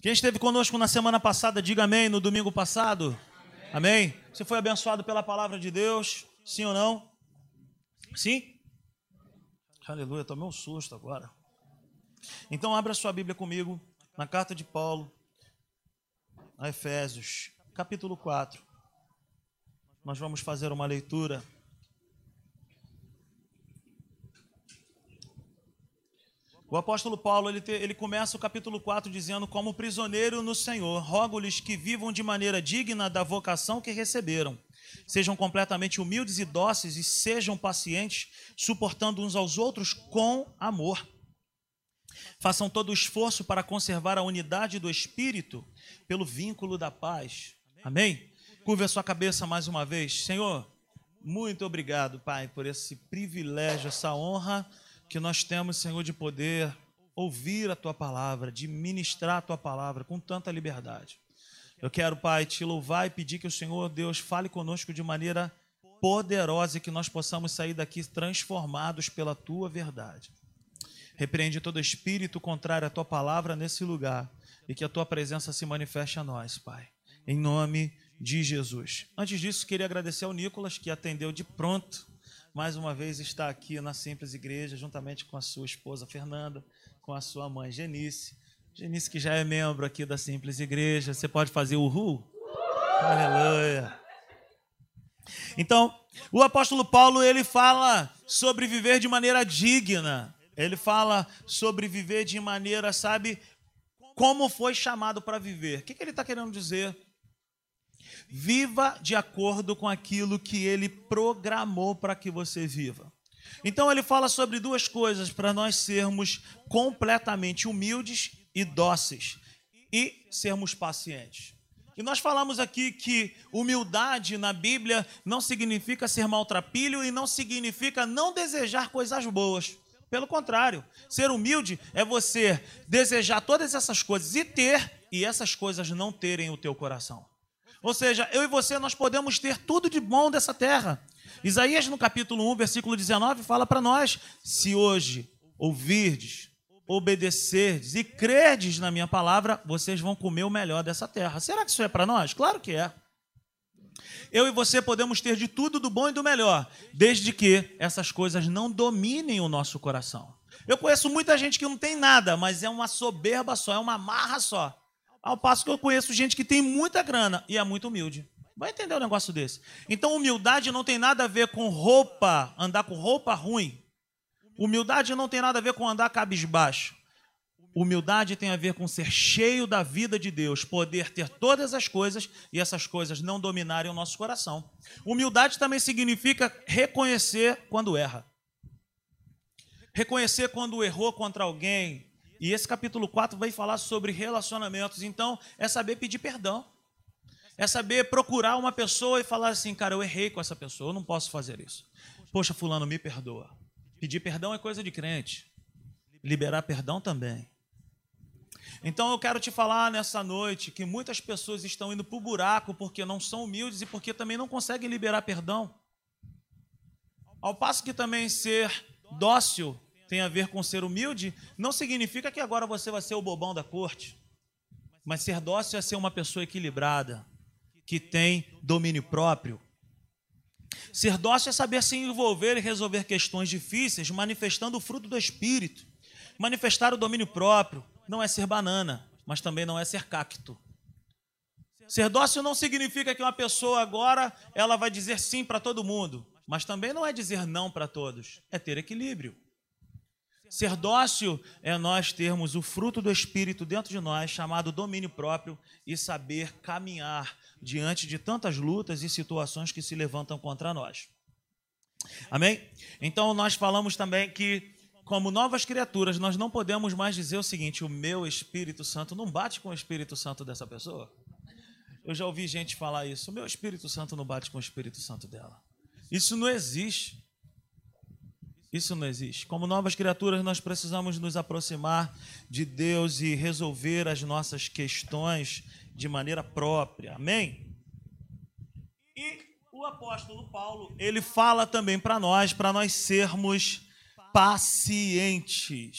Quem esteve conosco na semana passada, diga amém. No domingo passado, amém. Você foi abençoado pela palavra de Deus? Sim ou não? Sim? Aleluia, tomei um susto agora. Então, abra sua Bíblia comigo na carta de Paulo a Efésios, capítulo 4. Nós vamos fazer uma leitura O apóstolo Paulo, ele, te, ele começa o capítulo 4 dizendo: Como prisioneiro no Senhor, rogo-lhes que vivam de maneira digna da vocação que receberam. Sejam completamente humildes e dóceis e sejam pacientes, suportando uns aos outros com amor. Façam todo o esforço para conservar a unidade do espírito pelo vínculo da paz. Amém? Curve a sua cabeça mais uma vez. Senhor, muito obrigado, Pai, por esse privilégio, essa honra que nós temos, Senhor, de poder ouvir a tua palavra, de ministrar a tua palavra com tanta liberdade. Eu quero, Pai, te louvar e pedir que o Senhor, Deus, fale conosco de maneira poderosa e que nós possamos sair daqui transformados pela tua verdade. Repreende todo espírito contrário à tua palavra nesse lugar e que a tua presença se manifeste a nós, Pai. Em nome de Jesus. Antes disso, queria agradecer ao Nicolas que atendeu de pronto mais uma vez está aqui na Simples Igreja, juntamente com a sua esposa Fernanda, com a sua mãe Genice. Genice, que já é membro aqui da Simples Igreja. Você pode fazer o ru? Aleluia. Então, o apóstolo Paulo, ele fala sobre viver de maneira digna. Ele fala sobre viver de maneira, sabe, como foi chamado para viver. O que, que ele está querendo dizer? Viva de acordo com aquilo que ele programou para que você viva. Então ele fala sobre duas coisas para nós sermos completamente humildes e dóceis e sermos pacientes. E nós falamos aqui que humildade na Bíblia não significa ser maltrapilho e não significa não desejar coisas boas. Pelo contrário, ser humilde é você desejar todas essas coisas e ter, e essas coisas não terem o teu coração. Ou seja, eu e você nós podemos ter tudo de bom dessa terra. Isaías no capítulo 1, versículo 19 fala para nós: se hoje ouvirdes, obedecerdes e crerdes na minha palavra, vocês vão comer o melhor dessa terra. Será que isso é para nós? Claro que é. Eu e você podemos ter de tudo do bom e do melhor, desde que essas coisas não dominem o nosso coração. Eu conheço muita gente que não tem nada, mas é uma soberba só, é uma marra só. Ao passo que eu conheço gente que tem muita grana e é muito humilde. Vai entender um negócio desse. Então, humildade não tem nada a ver com roupa, andar com roupa ruim. Humildade não tem nada a ver com andar cabisbaixo. Humildade tem a ver com ser cheio da vida de Deus, poder ter todas as coisas e essas coisas não dominarem o nosso coração. Humildade também significa reconhecer quando erra. Reconhecer quando errou contra alguém, e esse capítulo 4 vai falar sobre relacionamentos. Então, é saber pedir perdão. É saber procurar uma pessoa e falar assim, cara, eu errei com essa pessoa, eu não posso fazer isso. Poxa, fulano, me perdoa. Pedir perdão é coisa de crente. Liberar perdão também. Então eu quero te falar nessa noite que muitas pessoas estão indo para o buraco porque não são humildes e porque também não conseguem liberar perdão. Ao passo que também ser dócil tem a ver com ser humilde, não significa que agora você vai ser o bobão da corte. Mas ser dócil é ser uma pessoa equilibrada, que tem domínio próprio. Ser dócil é saber se envolver e resolver questões difíceis, manifestando o fruto do espírito. Manifestar o domínio próprio não é ser banana, mas também não é ser cacto. Ser dócil não significa que uma pessoa agora ela vai dizer sim para todo mundo, mas também não é dizer não para todos, é ter equilíbrio. Ser dócil é nós termos o fruto do Espírito dentro de nós, chamado domínio próprio, e saber caminhar diante de tantas lutas e situações que se levantam contra nós. Amém? Então, nós falamos também que, como novas criaturas, nós não podemos mais dizer o seguinte: o meu Espírito Santo não bate com o Espírito Santo dessa pessoa. Eu já ouvi gente falar isso: o meu Espírito Santo não bate com o Espírito Santo dela. Isso não existe. Isso não existe. Como novas criaturas, nós precisamos nos aproximar de Deus e resolver as nossas questões de maneira própria. Amém? E o apóstolo Paulo, ele fala também para nós, para nós sermos pacientes.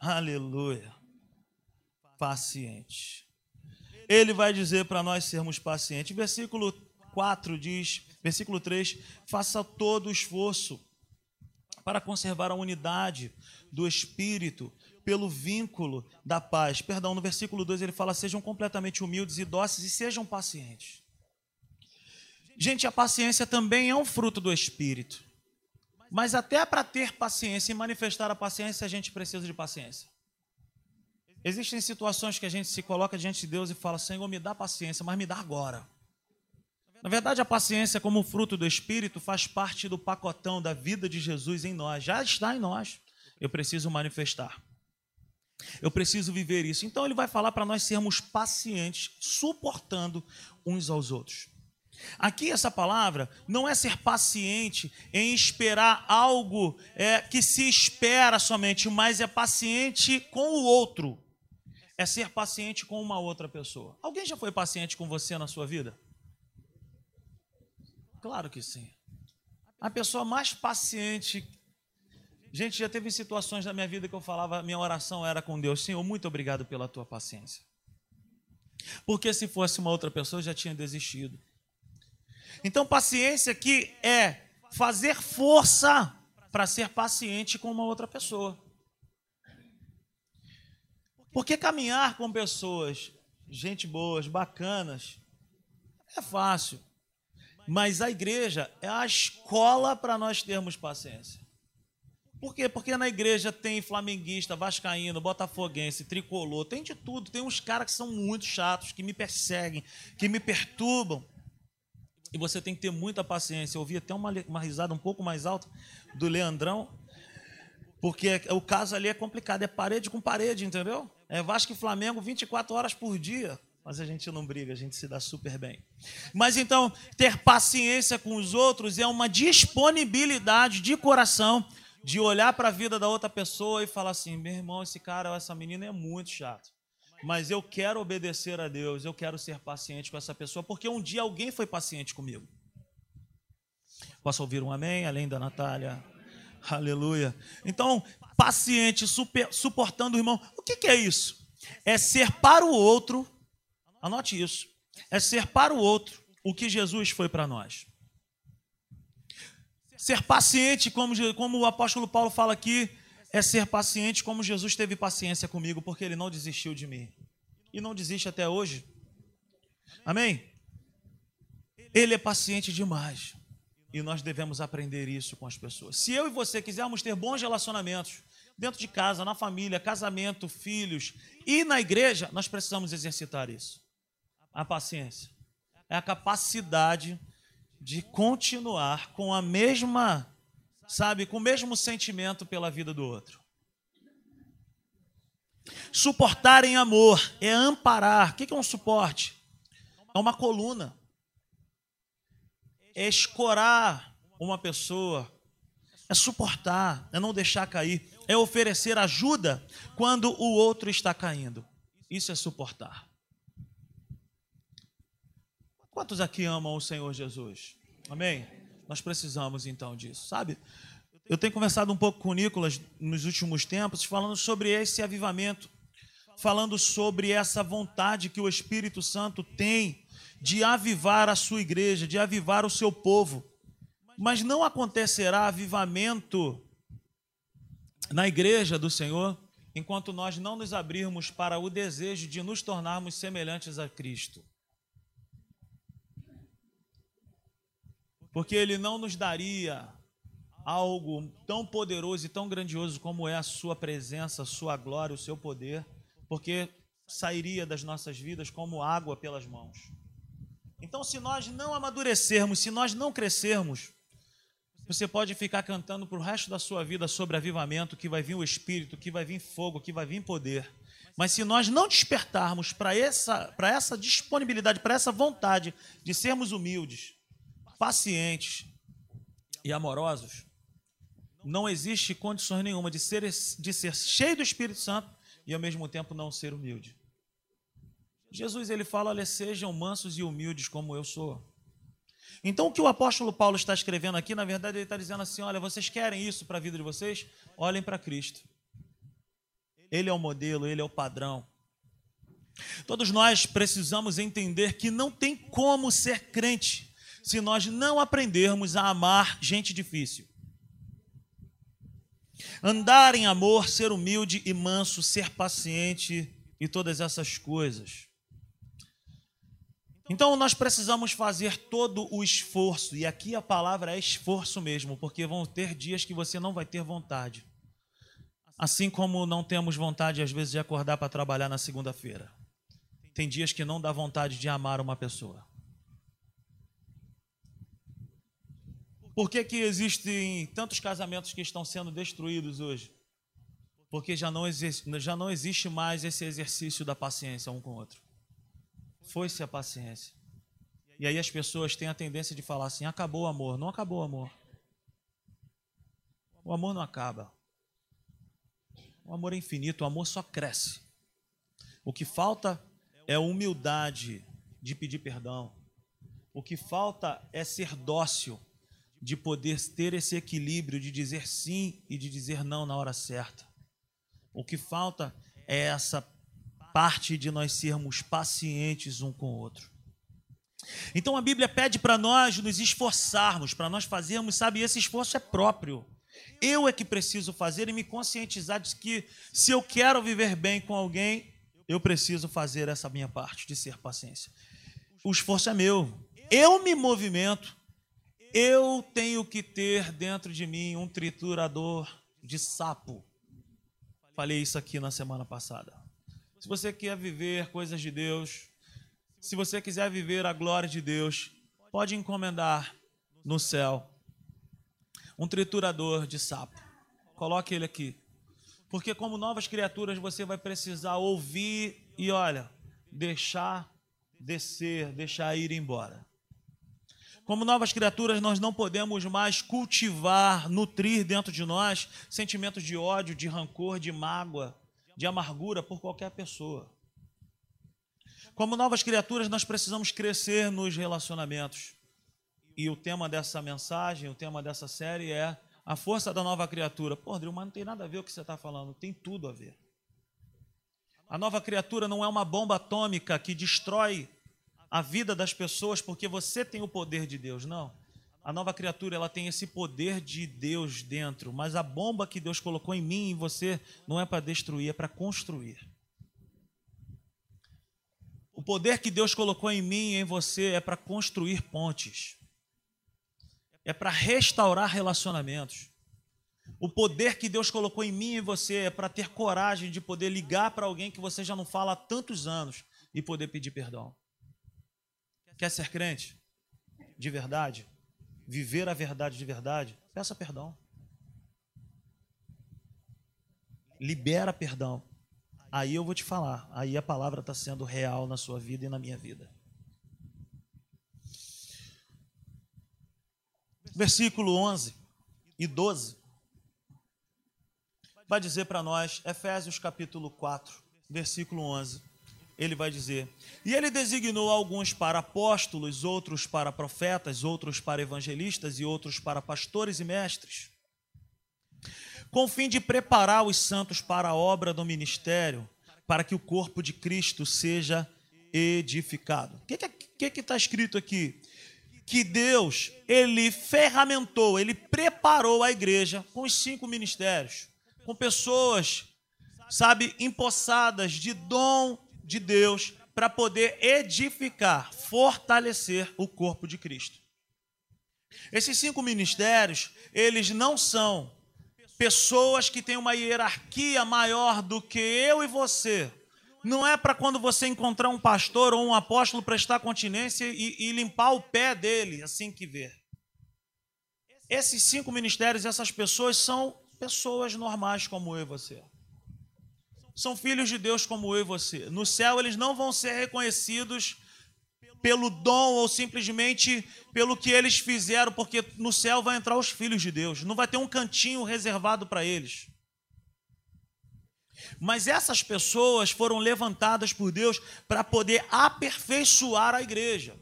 Aleluia. paciente. Ele vai dizer para nós sermos pacientes. Versículo 4 diz, versículo 3, faça todo o esforço para conservar a unidade do espírito pelo vínculo da paz. Perdão, no versículo 2 ele fala: sejam completamente humildes e dóceis e sejam pacientes. Gente, a paciência também é um fruto do espírito. Mas até para ter paciência e manifestar a paciência, a gente precisa de paciência. Existem situações que a gente se coloca diante de Deus e fala: Senhor, me dá paciência, mas me dá agora. Na verdade, a paciência, como fruto do Espírito, faz parte do pacotão da vida de Jesus em nós, já está em nós. Eu preciso manifestar. Eu preciso viver isso. Então, ele vai falar para nós sermos pacientes, suportando uns aos outros. Aqui, essa palavra não é ser paciente em esperar algo é, que se espera somente, mas é paciente com o outro. É ser paciente com uma outra pessoa. Alguém já foi paciente com você na sua vida? Claro que sim. A pessoa mais paciente. Gente, já teve situações na minha vida que eu falava, minha oração era com Deus: Senhor, muito obrigado pela tua paciência. Porque se fosse uma outra pessoa, eu já tinha desistido. Então, paciência aqui é fazer força para ser paciente com uma outra pessoa. Porque caminhar com pessoas, gente boas, bacanas, é fácil. Mas a igreja é a escola para nós termos paciência. Por quê? Porque na igreja tem flamenguista, vascaíno, botafoguense, tricolor, tem de tudo. Tem uns caras que são muito chatos, que me perseguem, que me perturbam. E você tem que ter muita paciência. Eu ouvi até uma, uma risada um pouco mais alta do Leandrão, porque o caso ali é complicado, é parede com parede, entendeu? É Vasco e Flamengo 24 horas por dia mas a gente não briga, a gente se dá super bem. Mas então, ter paciência com os outros é uma disponibilidade de coração de olhar para a vida da outra pessoa e falar assim: meu irmão, esse cara ou essa menina é muito chato. Mas eu quero obedecer a Deus, eu quero ser paciente com essa pessoa, porque um dia alguém foi paciente comigo. Posso ouvir um amém, além da Natália? Aleluia. Então, paciente, super, suportando o irmão. O que, que é isso? É ser para o outro Anote isso. É ser para o outro o que Jesus foi para nós. Ser paciente, como, como o apóstolo Paulo fala aqui, é ser paciente como Jesus teve paciência comigo, porque ele não desistiu de mim. E não desiste até hoje. Amém? Ele é paciente demais. E nós devemos aprender isso com as pessoas. Se eu e você quisermos ter bons relacionamentos, dentro de casa, na família, casamento, filhos e na igreja, nós precisamos exercitar isso a paciência? É a capacidade de continuar com a mesma, sabe, com o mesmo sentimento pela vida do outro. Suportar em amor é amparar. O que é um suporte? É uma coluna. É escorar uma pessoa. É suportar, é não deixar cair. É oferecer ajuda quando o outro está caindo. Isso é suportar. Quantos aqui amam o Senhor Jesus? Amém? Nós precisamos então disso, sabe? Eu tenho conversado um pouco com o Nicolas nos últimos tempos, falando sobre esse avivamento, falando sobre essa vontade que o Espírito Santo tem de avivar a sua igreja, de avivar o seu povo. Mas não acontecerá avivamento na igreja do Senhor enquanto nós não nos abrirmos para o desejo de nos tornarmos semelhantes a Cristo. Porque Ele não nos daria algo tão poderoso e tão grandioso como é a Sua presença, a Sua glória, o Seu poder, porque sairia das nossas vidas como água pelas mãos. Então, se nós não amadurecermos, se nós não crescermos, você pode ficar cantando para o resto da sua vida sobre avivamento, que vai vir o Espírito, que vai vir fogo, que vai vir poder. Mas se nós não despertarmos para essa, para essa disponibilidade, para essa vontade de sermos humildes, pacientes e amorosos, não existe condições nenhuma de ser, de ser cheio do Espírito Santo e ao mesmo tempo não ser humilde. Jesus ele fala: olha, sejam mansos e humildes como eu sou. Então, o que o apóstolo Paulo está escrevendo aqui, na verdade, ele está dizendo assim: olha, vocês querem isso para a vida de vocês? Olhem para Cristo. Ele é o modelo, ele é o padrão. Todos nós precisamos entender que não tem como ser crente se nós não aprendermos a amar gente difícil. Andar em amor, ser humilde e manso, ser paciente e todas essas coisas. Então nós precisamos fazer todo o esforço, e aqui a palavra é esforço mesmo, porque vão ter dias que você não vai ter vontade. Assim como não temos vontade, às vezes, de acordar para trabalhar na segunda-feira. Tem dias que não dá vontade de amar uma pessoa. Por que, que existem tantos casamentos que estão sendo destruídos hoje? Porque já não, existe, já não existe mais esse exercício da paciência um com o outro. Foi-se a paciência. E aí as pessoas têm a tendência de falar assim: acabou o amor. Não acabou o amor. O amor não acaba. O amor é infinito, o amor só cresce. O que falta é humildade de pedir perdão. O que falta é ser dócil, de poder ter esse equilíbrio de dizer sim e de dizer não na hora certa. O que falta é essa parte de nós sermos pacientes um com o outro. Então a Bíblia pede para nós nos esforçarmos, para nós fazermos, sabe, esse esforço é próprio. Eu é que preciso fazer e me conscientizar de que se eu quero viver bem com alguém, eu preciso fazer essa minha parte de ser paciência. O esforço é meu. Eu me movimento. Eu tenho que ter dentro de mim um triturador de sapo. Falei isso aqui na semana passada. Se você quer viver coisas de Deus, se você quiser viver a glória de Deus, pode encomendar no céu um triturador de sapo. Coloque ele aqui. Porque, como novas criaturas, você vai precisar ouvir e, olha, deixar descer, deixar ir embora. Como novas criaturas, nós não podemos mais cultivar, nutrir dentro de nós sentimentos de ódio, de rancor, de mágoa, de amargura por qualquer pessoa. Como novas criaturas, nós precisamos crescer nos relacionamentos. E o tema dessa mensagem, o tema dessa série é a força da nova criatura. Pô, Rodrigo, mas não tem nada a ver o que você está falando, tem tudo a ver. A nova criatura não é uma bomba atômica que destrói a vida das pessoas porque você tem o poder de Deus, não. A nova criatura ela tem esse poder de Deus dentro, mas a bomba que Deus colocou em mim e em você não é para destruir, é para construir. O poder que Deus colocou em mim e em você é para construir pontes é para restaurar relacionamentos. O poder que Deus colocou em mim e em você é para ter coragem de poder ligar para alguém que você já não fala há tantos anos e poder pedir perdão. Quer ser crente? De verdade? Viver a verdade de verdade? Peça perdão. Libera perdão. Aí eu vou te falar. Aí a palavra está sendo real na sua vida e na minha vida. versículo 11 e 12, vai dizer para nós, Efésios capítulo 4, versículo 11, ele vai dizer: E ele designou alguns para apóstolos, outros para profetas, outros para evangelistas e outros para pastores e mestres, com o fim de preparar os santos para a obra do ministério, para que o corpo de Cristo seja edificado. O que está tá escrito aqui? que Deus, ele ferramentou, ele preparou a igreja com os cinco ministérios, com pessoas, sabe, empossadas de dom de Deus para poder edificar, fortalecer o corpo de Cristo. Esses cinco ministérios, eles não são pessoas que têm uma hierarquia maior do que eu e você, não é para quando você encontrar um pastor ou um apóstolo prestar continência e, e limpar o pé dele assim que ver. Esses cinco ministérios, essas pessoas são pessoas normais como eu e você. São filhos de Deus como eu e você. No céu eles não vão ser reconhecidos pelo dom ou simplesmente pelo que eles fizeram, porque no céu vai entrar os filhos de Deus. Não vai ter um cantinho reservado para eles. Mas essas pessoas foram levantadas por Deus para poder aperfeiçoar a igreja,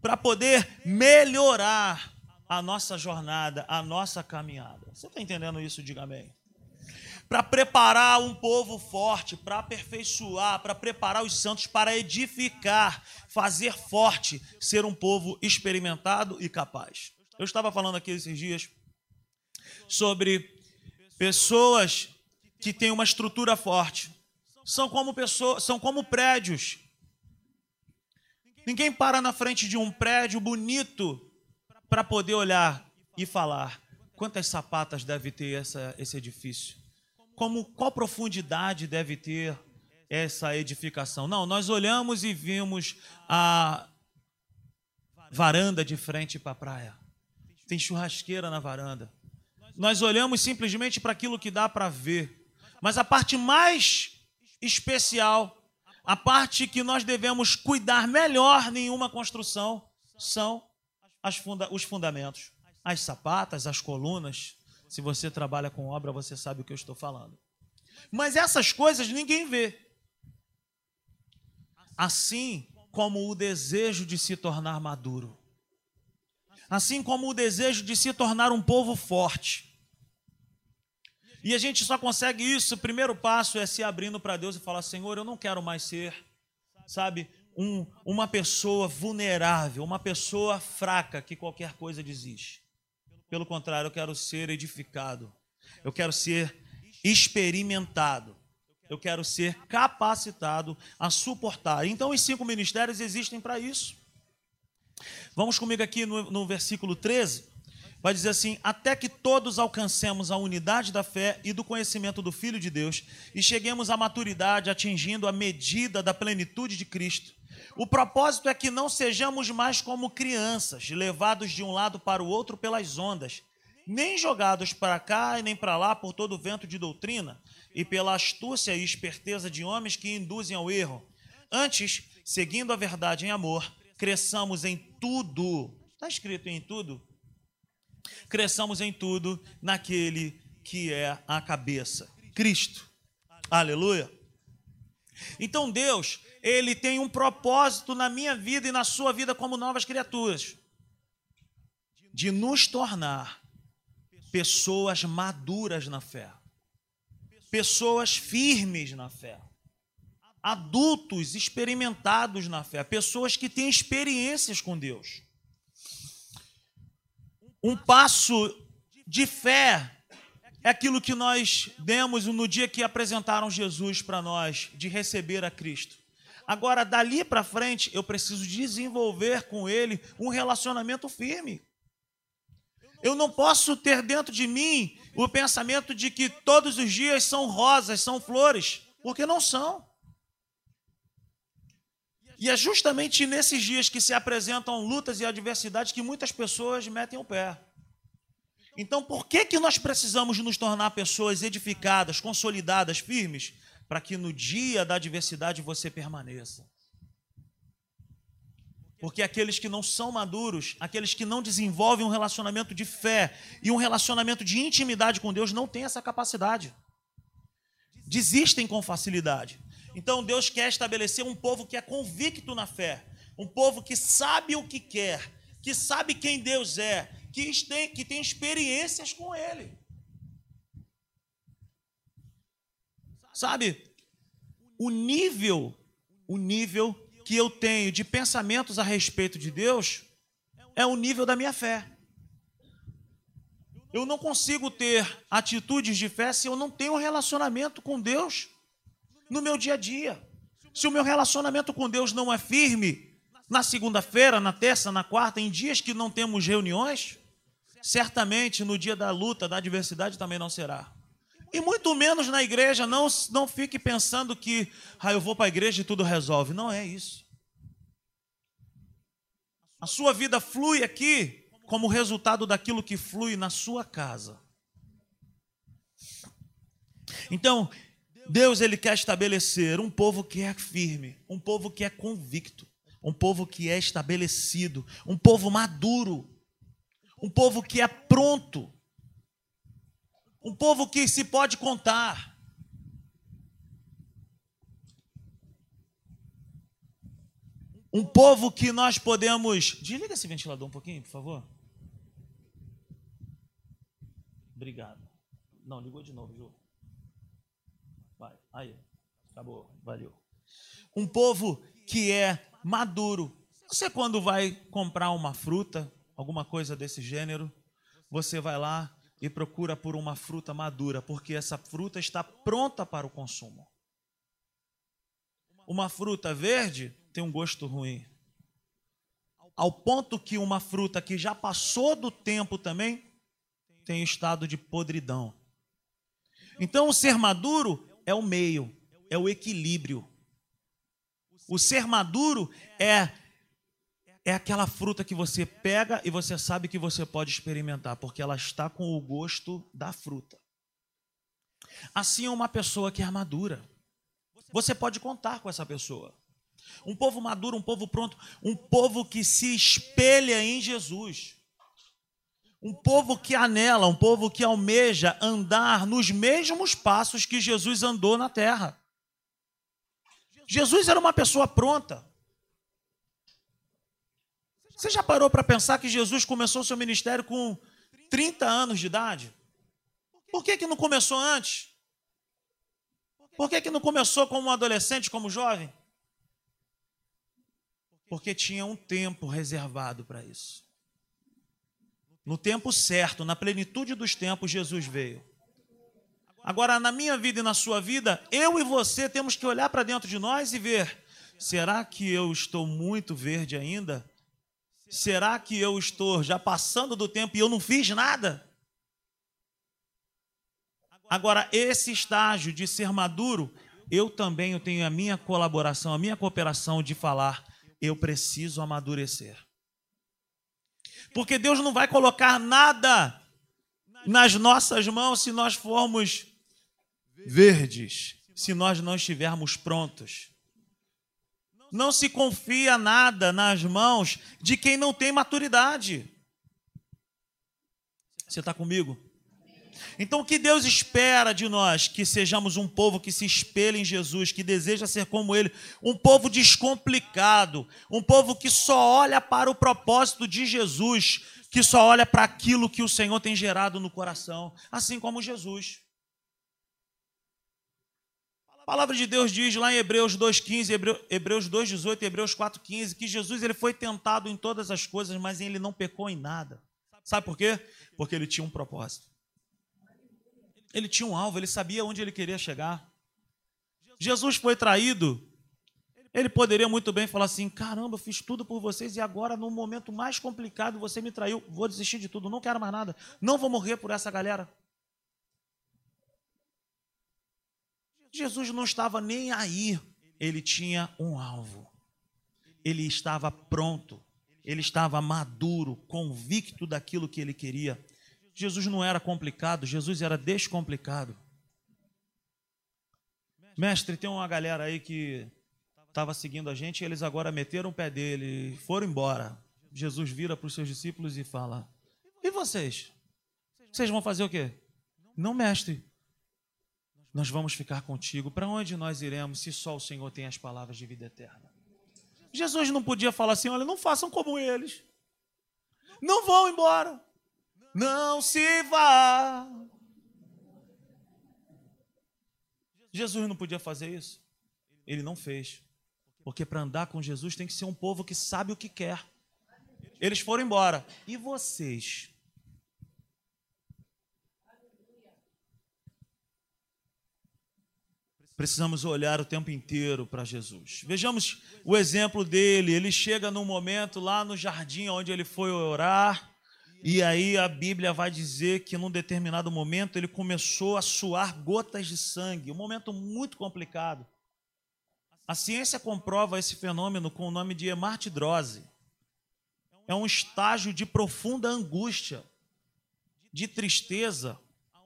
para poder melhorar a nossa jornada, a nossa caminhada. Você está entendendo isso? Diga amém. Para preparar um povo forte, para aperfeiçoar, para preparar os santos para edificar, fazer forte, ser um povo experimentado e capaz. Eu estava falando aqui esses dias sobre pessoas que têm uma estrutura forte. São como pessoas, são como prédios. Ninguém para na frente de um prédio bonito para poder olhar e falar quantas sapatas deve ter essa, esse edifício. Como qual profundidade deve ter essa edificação? Não, nós olhamos e vimos a varanda de frente para a praia. Tem churrasqueira na varanda. Nós olhamos simplesmente para aquilo que dá para ver. Mas a parte mais especial, a parte que nós devemos cuidar melhor em uma construção, são funda os fundamentos, as sapatas, as colunas. Se você trabalha com obra, você sabe o que eu estou falando. Mas essas coisas ninguém vê. Assim como o desejo de se tornar maduro. Assim como o desejo de se tornar um povo forte. E a gente só consegue isso, o primeiro passo é se abrindo para Deus e falar: Senhor, eu não quero mais ser, sabe, um, uma pessoa vulnerável, uma pessoa fraca que qualquer coisa desiste. Pelo contrário, eu quero ser edificado, eu quero ser experimentado, eu quero ser capacitado a suportar. Então, os cinco ministérios existem para isso. Vamos comigo aqui no, no versículo 13 vai dizer assim: até que todos alcancemos a unidade da fé e do conhecimento do Filho de Deus e cheguemos à maturidade, atingindo a medida da plenitude de Cristo. O propósito é que não sejamos mais como crianças, levados de um lado para o outro pelas ondas, nem jogados para cá e nem para lá por todo vento de doutrina e pela astúcia e esperteza de homens que induzem ao erro. Antes, seguindo a verdade em amor, cresçamos em tudo. Está escrito em tudo? Cresçamos em tudo naquele que é a cabeça, Cristo. Aleluia. Então Deus, ele tem um propósito na minha vida e na sua vida como novas criaturas, de nos tornar pessoas maduras na fé, pessoas firmes na fé, adultos experimentados na fé, pessoas que têm experiências com Deus. Um passo de fé é aquilo que nós demos no dia que apresentaram Jesus para nós, de receber a Cristo. Agora, dali para frente, eu preciso desenvolver com Ele um relacionamento firme. Eu não posso ter dentro de mim o pensamento de que todos os dias são rosas, são flores, porque não são. E é justamente nesses dias que se apresentam lutas e adversidades que muitas pessoas metem o pé. Então, por que, que nós precisamos nos tornar pessoas edificadas, consolidadas, firmes? Para que no dia da adversidade você permaneça. Porque aqueles que não são maduros, aqueles que não desenvolvem um relacionamento de fé e um relacionamento de intimidade com Deus, não têm essa capacidade. Desistem com facilidade. Então Deus quer estabelecer um povo que é convicto na fé, um povo que sabe o que quer, que sabe quem Deus é, que tem, que tem experiências com Ele. Sabe, o nível, o nível que eu tenho de pensamentos a respeito de Deus é o nível da minha fé. Eu não consigo ter atitudes de fé se eu não tenho um relacionamento com Deus no meu dia a dia. Se o meu relacionamento com Deus não é firme, na segunda-feira, na terça, na quarta, em dias que não temos reuniões, certamente no dia da luta, da adversidade também não será. E muito menos na igreja, não, não fique pensando que ah, eu vou para a igreja e tudo resolve. Não é isso. A sua vida flui aqui como resultado daquilo que flui na sua casa. Então, Deus ele quer estabelecer um povo que é firme, um povo que é convicto, um povo que é estabelecido, um povo maduro, um povo que é pronto, um povo que se pode contar. Um povo que nós podemos. Desliga esse ventilador um pouquinho, por favor. Obrigado. Não, ligou de novo, Ju. Vai, aí. Acabou, valeu. Um povo que é maduro. Você, quando vai comprar uma fruta, alguma coisa desse gênero, você vai lá e procura por uma fruta madura, porque essa fruta está pronta para o consumo. Uma fruta verde tem um gosto ruim. Ao ponto que uma fruta que já passou do tempo também tem estado de podridão. Então, o ser maduro é o meio, é o equilíbrio. O ser maduro é é aquela fruta que você pega e você sabe que você pode experimentar, porque ela está com o gosto da fruta. Assim é uma pessoa que é madura. Você pode contar com essa pessoa. Um povo maduro, um povo pronto, um povo que se espelha em Jesus. Um povo que anela, um povo que almeja andar nos mesmos passos que Jesus andou na terra. Jesus era uma pessoa pronta. Você já parou para pensar que Jesus começou seu ministério com 30 anos de idade? Por que, que não começou antes? Por que, que não começou como um adolescente, como jovem? Porque tinha um tempo reservado para isso. No tempo certo, na plenitude dos tempos, Jesus veio. Agora, na minha vida e na sua vida, eu e você temos que olhar para dentro de nós e ver: será que eu estou muito verde ainda? Será que eu estou já passando do tempo e eu não fiz nada? Agora, esse estágio de ser maduro, eu também tenho a minha colaboração, a minha cooperação de falar: eu preciso amadurecer. Porque Deus não vai colocar nada nas nossas mãos se nós formos verdes, se nós não estivermos prontos. Não se confia nada nas mãos de quem não tem maturidade. Você está comigo? Então, o que Deus espera de nós? Que sejamos um povo que se espelha em Jesus, que deseja ser como Ele, um povo descomplicado, um povo que só olha para o propósito de Jesus, que só olha para aquilo que o Senhor tem gerado no coração, assim como Jesus. A palavra de Deus diz lá em Hebreus 2,15, Hebreus 2,18 e Hebreus 4,15 que Jesus ele foi tentado em todas as coisas, mas ele não pecou em nada. Sabe por quê? Porque ele tinha um propósito. Ele tinha um alvo, ele sabia onde ele queria chegar. Jesus foi traído. Ele poderia muito bem falar assim: caramba, eu fiz tudo por vocês e agora, no momento mais complicado, você me traiu. Vou desistir de tudo, não quero mais nada. Não vou morrer por essa galera. Jesus não estava nem aí, ele tinha um alvo. Ele estava pronto, ele estava maduro, convicto daquilo que ele queria. Jesus não era complicado, Jesus era descomplicado. Mestre, tem uma galera aí que estava seguindo a gente e eles agora meteram o pé dele, foram embora. Jesus vira para os seus discípulos e fala: E vocês? Vocês vão fazer o quê? Não, mestre nós vamos ficar contigo. Para onde nós iremos se só o Senhor tem as palavras de vida eterna? Jesus não podia falar assim: olha, não façam como eles. Não vão embora. Não se vá. Jesus não podia fazer isso. Ele não fez. Porque para andar com Jesus tem que ser um povo que sabe o que quer. Eles foram embora. E vocês? Precisamos olhar o tempo inteiro para Jesus. Vejamos o exemplo dele. Ele chega num momento lá no jardim onde ele foi orar, e aí a Bíblia vai dizer que num determinado momento ele começou a suar gotas de sangue, um momento muito complicado. A ciência comprova esse fenômeno com o nome de hemartidrose. É um estágio de profunda angústia, de tristeza,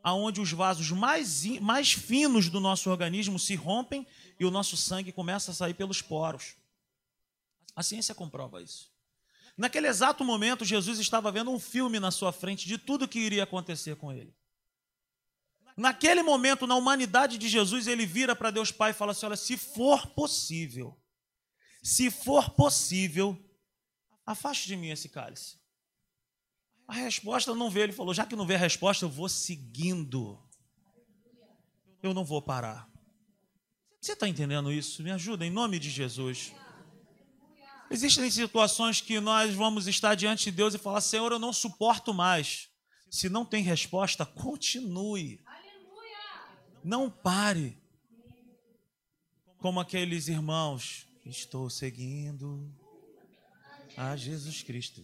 aonde os vasos mais, mais finos do nosso organismo se rompem e o nosso sangue começa a sair pelos poros. A ciência comprova isso. Naquele exato momento, Jesus estava vendo um filme na sua frente de tudo que iria acontecer com ele. Naquele momento, na humanidade de Jesus, ele vira para Deus Pai e fala assim: Olha, se for possível, se for possível, afaste de mim esse cálice. A resposta não vê, ele falou: já que não vê a resposta, eu vou seguindo. Eu não vou parar. Você está entendendo isso? Me ajuda, em nome de Jesus. Existem situações que nós vamos estar diante de Deus e falar: Senhor, eu não suporto mais. Se não tem resposta, continue. Não pare. Como aqueles irmãos, estou seguindo a Jesus Cristo.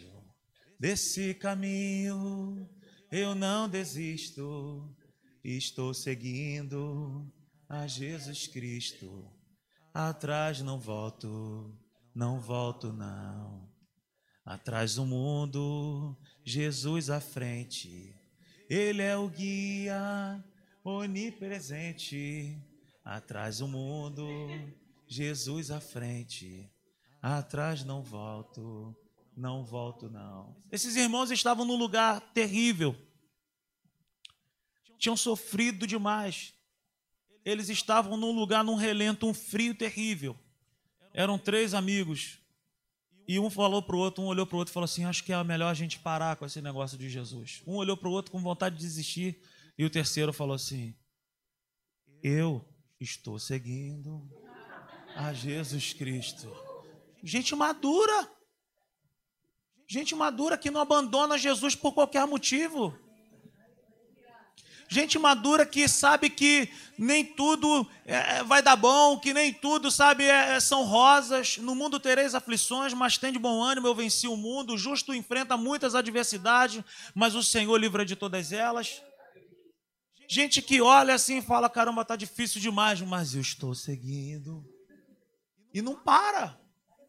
Desse caminho eu não desisto, estou seguindo a Jesus Cristo. Atrás não volto, não volto não. Atrás do mundo, Jesus à frente. Ele é o guia onipresente. Atrás do mundo, Jesus à frente. Atrás não volto, não volto não. Esses irmãos estavam num lugar terrível. Tinham sofrido demais eles estavam num lugar, num relento, um frio terrível. Eram três amigos. E um falou para o outro, um olhou para o outro e falou assim: Acho que é melhor a gente parar com esse negócio de Jesus. Um olhou para o outro com vontade de desistir. E o terceiro falou assim: Eu estou seguindo a Jesus Cristo. Gente madura. Gente madura que não abandona Jesus por qualquer motivo. Gente madura que sabe que nem tudo é, vai dar bom, que nem tudo, sabe, é, são rosas. No mundo tereis aflições, mas tem de bom ânimo, eu venci o mundo. O justo enfrenta muitas adversidades, mas o Senhor livra de todas elas. Gente que olha assim e fala: caramba, tá difícil demais, mas eu estou seguindo. E não para.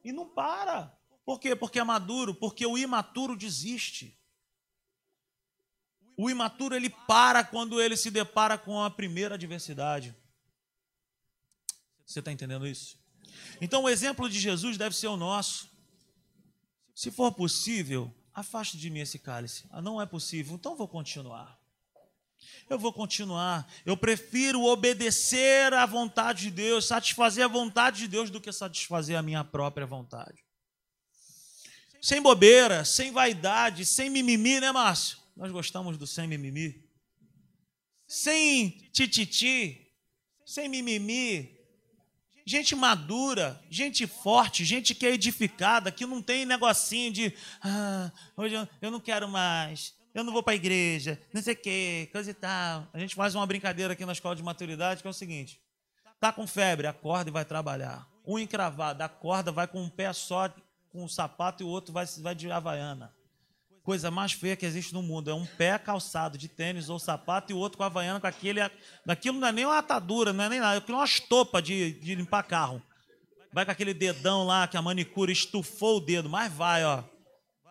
E não para. Por quê? Porque é maduro, porque o imaturo desiste. O imaturo ele para quando ele se depara com a primeira adversidade. Você está entendendo isso? Então o exemplo de Jesus deve ser o nosso. Se for possível, afaste de mim esse cálice. Ah, não é possível, então vou continuar. Eu vou continuar. Eu prefiro obedecer à vontade de Deus, satisfazer a vontade de Deus do que satisfazer a minha própria vontade. Sem bobeira, sem vaidade, sem mimimi, né, Márcio? Nós gostamos do sem mimimi. Sem tititi, sem mimimi. Gente madura, gente forte, gente que é edificada, que não tem negocinho de ah, hoje eu, não quero mais, eu não vou para a igreja, não sei o quê, coisa e tal. A gente faz uma brincadeira aqui na escola de maturidade que é o seguinte: tá com febre, acorda e vai trabalhar. Um encravado, acorda, vai com um pé só com um sapato e o outro vai, vai de havaiana coisa mais feia que existe no mundo. É um pé calçado de tênis ou sapato e o outro com havaiana com aquele. Daquilo não é nem uma atadura, não é nem nada. Aquilo é uma estopa de, de limpar carro. Vai com aquele dedão lá que a manicure estufou o dedo, mas vai, ó.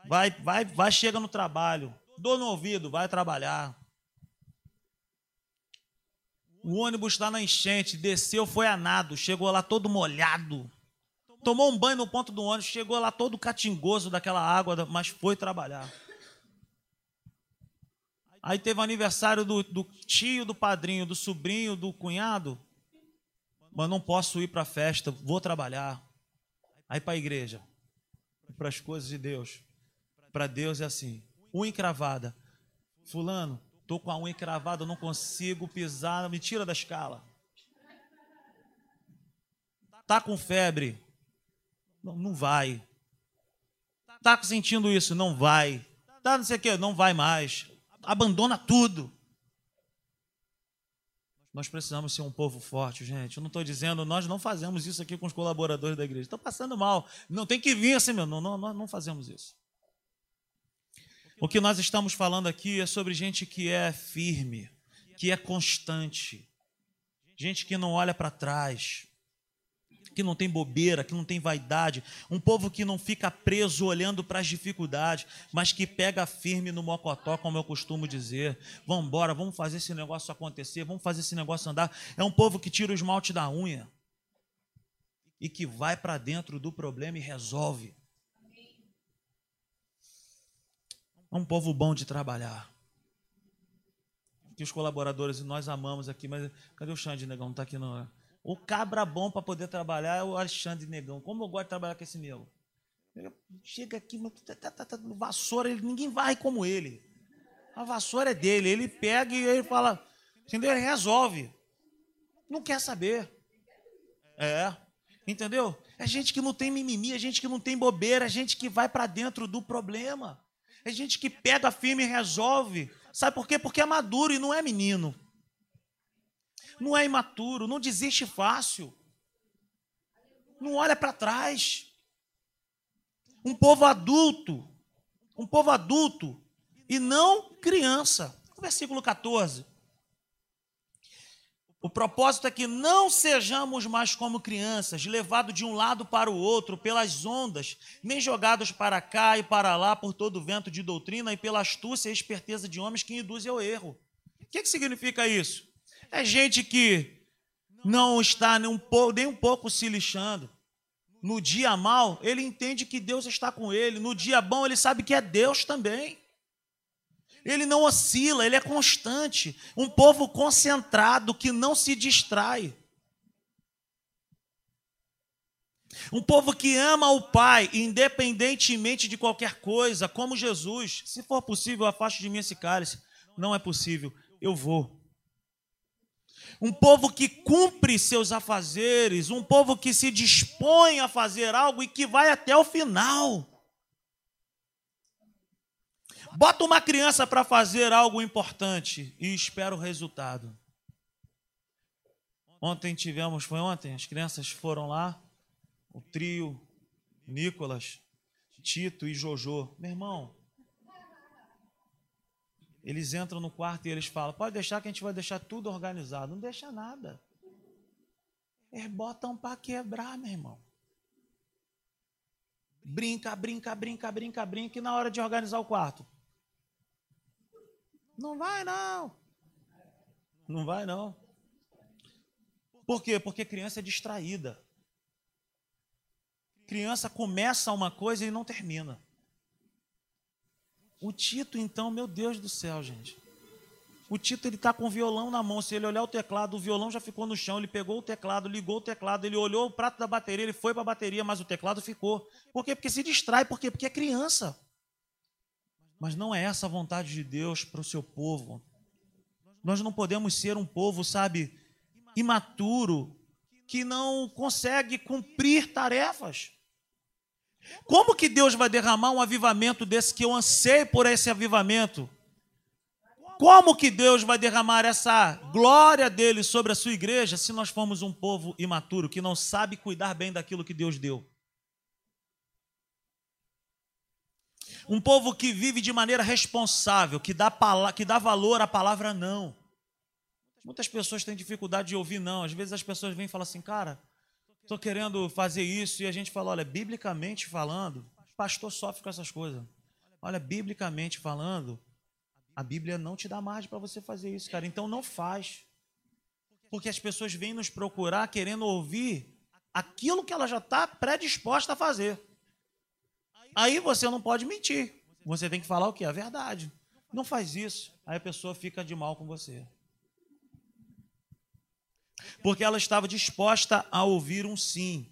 Vai, vai, vai, chega no trabalho. Dor no ouvido, vai trabalhar. O ônibus está na enchente, desceu, foi a nado, chegou lá todo molhado. Tomou um banho no ponto do ônibus, chegou lá todo catingoso daquela água, mas foi trabalhar. Aí teve o aniversário do, do tio, do padrinho, do sobrinho, do cunhado. Mas não posso ir para a festa, vou trabalhar. Aí para a igreja, para as coisas de Deus. Para Deus é assim: unha encravada. Fulano, estou com a unha encravada, não consigo pisar, me tira da escala. Tá com febre? Não, não vai. Tá sentindo isso? Não vai. Tá não sei o quê? Não vai mais abandona tudo. Nós precisamos ser um povo forte, gente. Eu não estou dizendo, nós não fazemos isso aqui com os colaboradores da igreja. Estão passando mal. Não tem que vir assim, meu. Não, não, nós não fazemos isso. O que nós estamos falando aqui é sobre gente que é firme, que é constante, gente que não olha para trás, que não tem bobeira, que não tem vaidade, um povo que não fica preso olhando para as dificuldades, mas que pega firme no mocotó, como eu costumo dizer. Vamos embora, vamos fazer esse negócio acontecer, vamos fazer esse negócio andar. É um povo que tira o esmalte da unha e que vai para dentro do problema e resolve. É um povo bom de trabalhar. Que os colaboradores e nós amamos aqui, mas cadê o Xande Negão? Não está aqui não. O cabra bom para poder trabalhar é o Alexandre Negão. Como eu gosto de trabalhar com esse meu. Chega aqui, tá, tá, tá, tá, vassoura, ele, ninguém vai como ele. A vassoura é dele. Ele pega e ele fala, entendeu? Ele resolve. Não quer saber. É. Entendeu? É gente que não tem mimimi, é gente que não tem bobeira, é gente que vai para dentro do problema. É gente que pega firme e resolve. Sabe por quê? Porque é maduro e não é menino. Não é imaturo, não desiste fácil. Não olha para trás. Um povo adulto, um povo adulto e não criança. Versículo 14. O propósito é que não sejamos mais como crianças, levados de um lado para o outro pelas ondas, nem jogados para cá e para lá por todo o vento de doutrina e pela astúcia e esperteza de homens que induzem ao erro. O que, que significa isso? É gente que não está nem um, pouco, nem um pouco se lixando. No dia mal, ele entende que Deus está com ele. No dia bom, ele sabe que é Deus também. Ele não oscila, ele é constante. Um povo concentrado que não se distrai. Um povo que ama o Pai, independentemente de qualquer coisa, como Jesus. Se for possível, afaste de mim esse cálice. Não é possível, eu vou. Um povo que cumpre seus afazeres, um povo que se dispõe a fazer algo e que vai até o final. Bota uma criança para fazer algo importante e espera o resultado. Ontem tivemos, foi ontem, as crianças foram lá, o trio, Nicolas, Tito e Jojo. Meu irmão, eles entram no quarto e eles falam: pode deixar que a gente vai deixar tudo organizado. Não deixa nada. Eles botam para quebrar, meu irmão. Brinca, brinca, brinca, brinca, brinca, e na hora de organizar o quarto, não vai não. Não vai não. Por quê? Porque criança é distraída. Criança começa uma coisa e não termina. O Tito, então, meu Deus do céu, gente. O Tito ele está com o violão na mão. Se ele olhar o teclado, o violão já ficou no chão. Ele pegou o teclado, ligou o teclado, ele olhou o prato da bateria, ele foi para a bateria, mas o teclado ficou. Por quê? Porque se distrai. Por quê? Porque é criança. Mas não é essa a vontade de Deus para o seu povo. Nós não podemos ser um povo, sabe, imaturo, que não consegue cumprir tarefas. Como que Deus vai derramar um avivamento desse que eu anseio por esse avivamento? Como que Deus vai derramar essa glória dele sobre a sua igreja se nós formos um povo imaturo que não sabe cuidar bem daquilo que Deus deu? Um povo que vive de maneira responsável, que dá, que dá valor à palavra não. Muitas pessoas têm dificuldade de ouvir não. Às vezes as pessoas vêm e falam assim, cara, estou querendo fazer isso, e a gente fala, olha, biblicamente falando, pastor sofre com essas coisas. Olha, biblicamente falando, a Bíblia não te dá margem para você fazer isso, cara. Então não faz. Porque as pessoas vêm nos procurar querendo ouvir aquilo que ela já está predisposta a fazer. Aí você não pode mentir. Você tem que falar o que? A verdade. Não faz isso. Aí a pessoa fica de mal com você. Porque ela estava disposta a ouvir um sim.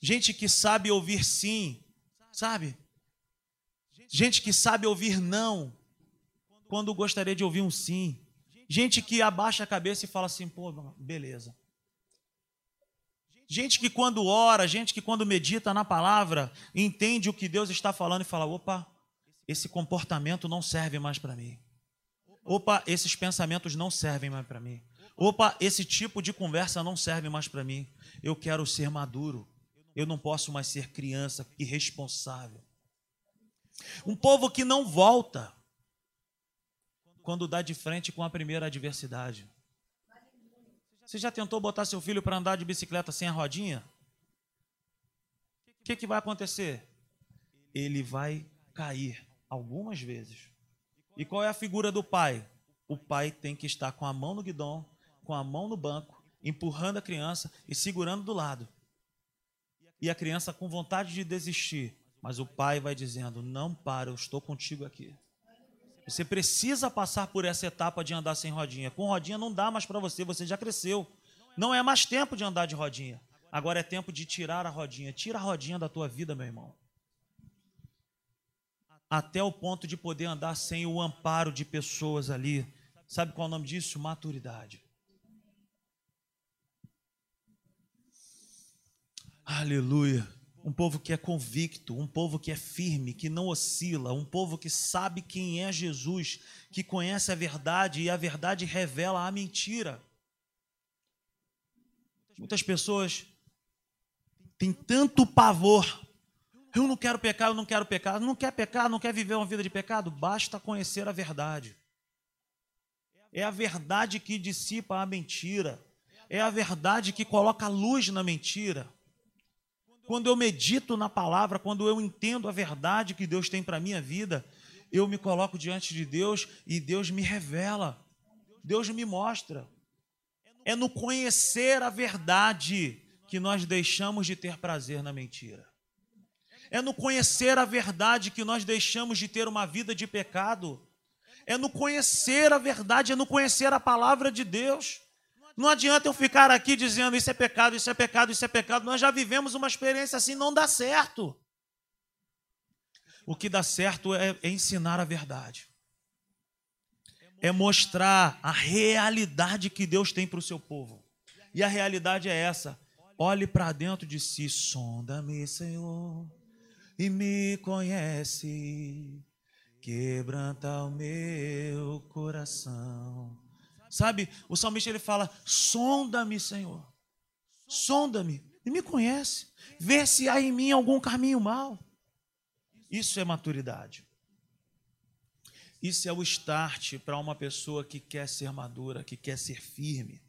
Gente que sabe ouvir sim, sabe? Gente que sabe ouvir não, quando gostaria de ouvir um sim. Gente que abaixa a cabeça e fala assim: pô, beleza. Gente que quando ora, gente que quando medita na palavra, entende o que Deus está falando e fala: opa, esse comportamento não serve mais para mim. Opa, esses pensamentos não servem mais para mim. Opa, esse tipo de conversa não serve mais para mim. Eu quero ser maduro. Eu não posso mais ser criança irresponsável. Um povo que não volta quando dá de frente com a primeira adversidade. Você já tentou botar seu filho para andar de bicicleta sem a rodinha? O que, que vai acontecer? Ele vai cair algumas vezes. E qual é a figura do pai? O pai tem que estar com a mão no guidão, com a mão no banco, empurrando a criança e segurando do lado. E a criança com vontade de desistir, mas o pai vai dizendo: Não para, eu estou contigo aqui. Você precisa passar por essa etapa de andar sem rodinha. Com rodinha não dá mais para você, você já cresceu. Não é mais tempo de andar de rodinha. Agora é tempo de tirar a rodinha. Tira a rodinha da tua vida, meu irmão. Até o ponto de poder andar sem o amparo de pessoas ali. Sabe qual é o nome disso? Maturidade. Aleluia. Um povo que é convicto, um povo que é firme, que não oscila, um povo que sabe quem é Jesus, que conhece a verdade e a verdade revela a mentira. Muitas pessoas têm tanto pavor. Eu não quero pecar, eu não quero pecar. Não quer pecar, não quer viver uma vida de pecado? Basta conhecer a verdade. É a verdade que dissipa a mentira. É a verdade que coloca luz na mentira. Quando eu medito na palavra, quando eu entendo a verdade que Deus tem para a minha vida, eu me coloco diante de Deus e Deus me revela. Deus me mostra. É no conhecer a verdade que nós deixamos de ter prazer na mentira. É no conhecer a verdade que nós deixamos de ter uma vida de pecado. É no conhecer a verdade, é no conhecer a palavra de Deus. Não adianta eu ficar aqui dizendo isso é pecado, isso é pecado, isso é pecado. Nós já vivemos uma experiência assim, não dá certo. O que dá certo é, é ensinar a verdade, é mostrar a realidade que Deus tem para o seu povo. E a realidade é essa: olhe para dentro de si, sonda-me, Senhor, e me conhece, quebranta o meu coração Sabe, o salmista ele fala: sonda-me, Senhor, sonda-me e me conhece, vê se há em mim algum caminho mal. Isso é maturidade. Isso é o start para uma pessoa que quer ser madura, que quer ser firme.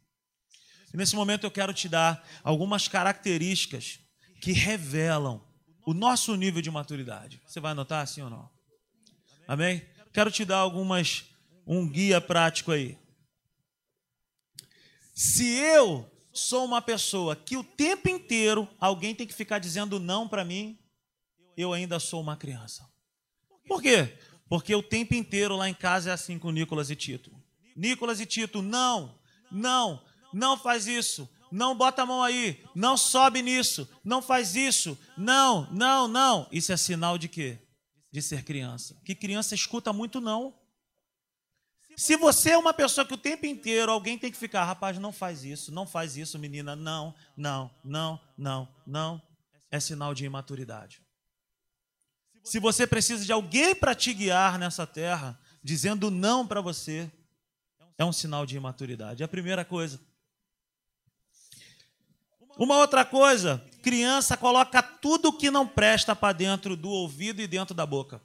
E nesse momento eu quero te dar algumas características que revelam o nosso nível de maturidade. Você vai anotar assim ou não? Amém? Quero te dar algumas um guia prático aí. Se eu sou uma pessoa que o tempo inteiro alguém tem que ficar dizendo não para mim, eu ainda sou uma criança. Por quê? Porque o tempo inteiro lá em casa é assim com Nicolas e Tito. Nicolas e Tito, não, não, não faz isso, não bota a mão aí, não sobe nisso, não faz isso, não, não, não. Isso é sinal de quê? De ser criança. Que criança escuta muito não. Se você é uma pessoa que o tempo inteiro alguém tem que ficar, rapaz, não faz isso, não faz isso, menina, não, não, não, não, não, é sinal de imaturidade. Se você precisa de alguém para te guiar nessa terra, dizendo não para você, é um sinal de imaturidade. É a primeira coisa. Uma outra coisa, criança coloca tudo que não presta para dentro do ouvido e dentro da boca.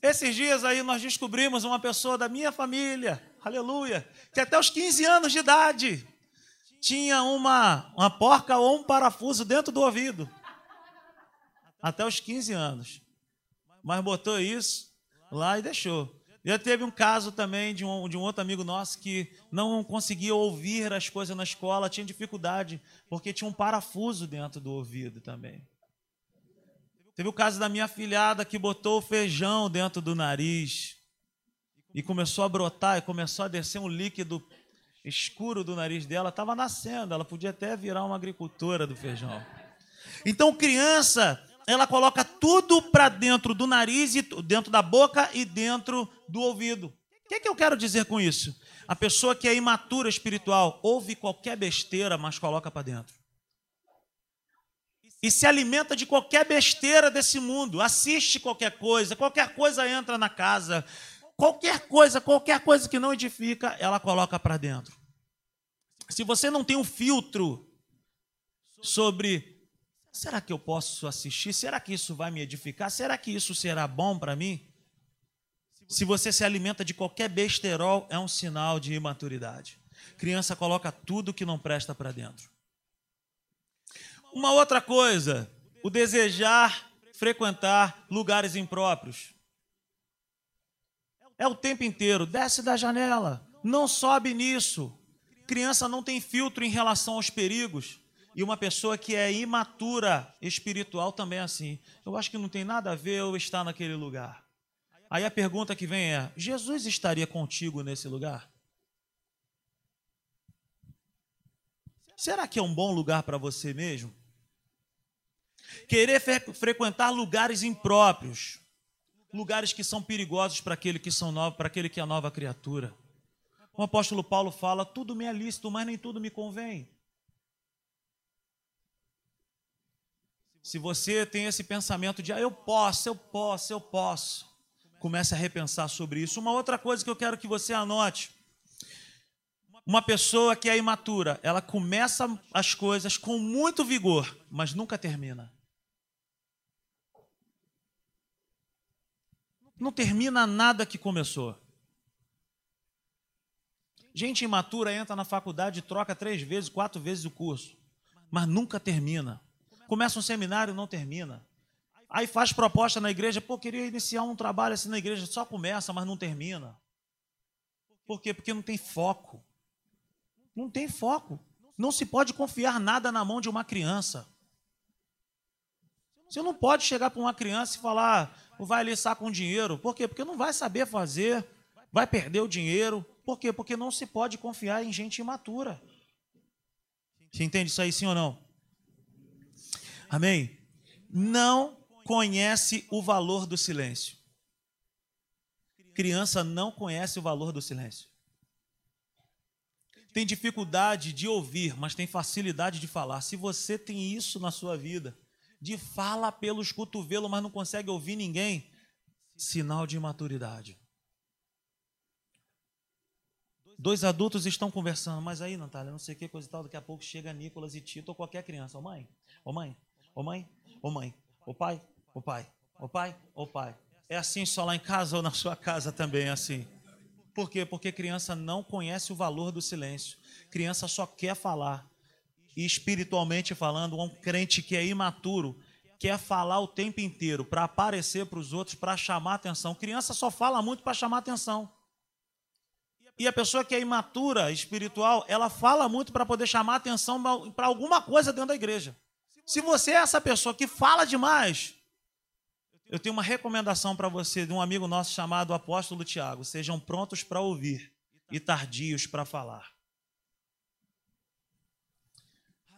Esses dias aí nós descobrimos uma pessoa da minha família, aleluia, que até os 15 anos de idade tinha uma, uma porca ou um parafuso dentro do ouvido. Até os 15 anos. Mas botou isso lá e deixou. Já teve um caso também de um, de um outro amigo nosso que não conseguia ouvir as coisas na escola, tinha dificuldade, porque tinha um parafuso dentro do ouvido também. Teve o caso da minha filhada que botou o feijão dentro do nariz e começou a brotar e começou a descer um líquido escuro do nariz dela. Estava nascendo, ela podia até virar uma agricultora do feijão. Então, criança, ela coloca tudo para dentro do nariz, e dentro da boca e dentro do ouvido. O que, é que eu quero dizer com isso? A pessoa que é imatura espiritual ouve qualquer besteira, mas coloca para dentro e se alimenta de qualquer besteira desse mundo, assiste qualquer coisa, qualquer coisa entra na casa, qualquer coisa, qualquer coisa que não edifica, ela coloca para dentro. Se você não tem um filtro sobre será que eu posso assistir? Será que isso vai me edificar? Será que isso será bom para mim? Se você se alimenta de qualquer besterol, é um sinal de imaturidade. Criança coloca tudo que não presta para dentro. Uma outra coisa, o desejar frequentar lugares impróprios. É o tempo inteiro, desce da janela, não sobe nisso. Criança não tem filtro em relação aos perigos. E uma pessoa que é imatura espiritual também é assim. Eu acho que não tem nada a ver eu estar naquele lugar. Aí a pergunta que vem é: Jesus estaria contigo nesse lugar? Será que é um bom lugar para você mesmo? Querer frequentar lugares impróprios, lugares que são perigosos para aquele que são novo, para aquele que é nova criatura. O apóstolo Paulo fala: tudo me é lícito, mas nem tudo me convém. Se você tem esse pensamento de, ah, eu posso, eu posso, eu posso, comece a repensar sobre isso. Uma outra coisa que eu quero que você anote. Uma pessoa que é imatura, ela começa as coisas com muito vigor, mas nunca termina. Não termina nada que começou. Gente imatura entra na faculdade e troca três vezes, quatro vezes o curso, mas nunca termina. Começa um seminário e não termina. Aí faz proposta na igreja, pô, queria iniciar um trabalho assim na igreja, só começa, mas não termina. Por quê? Porque não tem foco. Não tem foco. Não se pode confiar nada na mão de uma criança. Você não pode chegar para uma criança e falar, vai ali sacar um dinheiro. Por quê? Porque não vai saber fazer, vai perder o dinheiro. Por quê? Porque não se pode confiar em gente imatura. Você entende isso aí, sim ou não? Amém? Não conhece o valor do silêncio. Criança não conhece o valor do silêncio. Tem dificuldade de ouvir, mas tem facilidade de falar. Se você tem isso na sua vida, de fala pelos cotovelos, mas não consegue ouvir ninguém, sinal de imaturidade. Dois adultos estão conversando, mas aí, Natália, não sei o que, coisa e tal, daqui a pouco chega Nicolas e Tito ou qualquer criança. Ô mãe, ô mãe, ô mãe, ô mãe, ô pai, ô pai, ô pai, ô pai. É assim só lá em casa ou na sua casa também é assim? Por quê? Porque criança não conhece o valor do silêncio. Criança só quer falar. E espiritualmente falando, um crente que é imaturo quer falar o tempo inteiro para aparecer para os outros, para chamar atenção. Criança só fala muito para chamar atenção. E a pessoa que é imatura espiritual, ela fala muito para poder chamar atenção para alguma coisa dentro da igreja. Se você é essa pessoa que fala demais, eu tenho uma recomendação para você de um amigo nosso chamado Apóstolo Tiago: sejam prontos para ouvir e tardios para falar.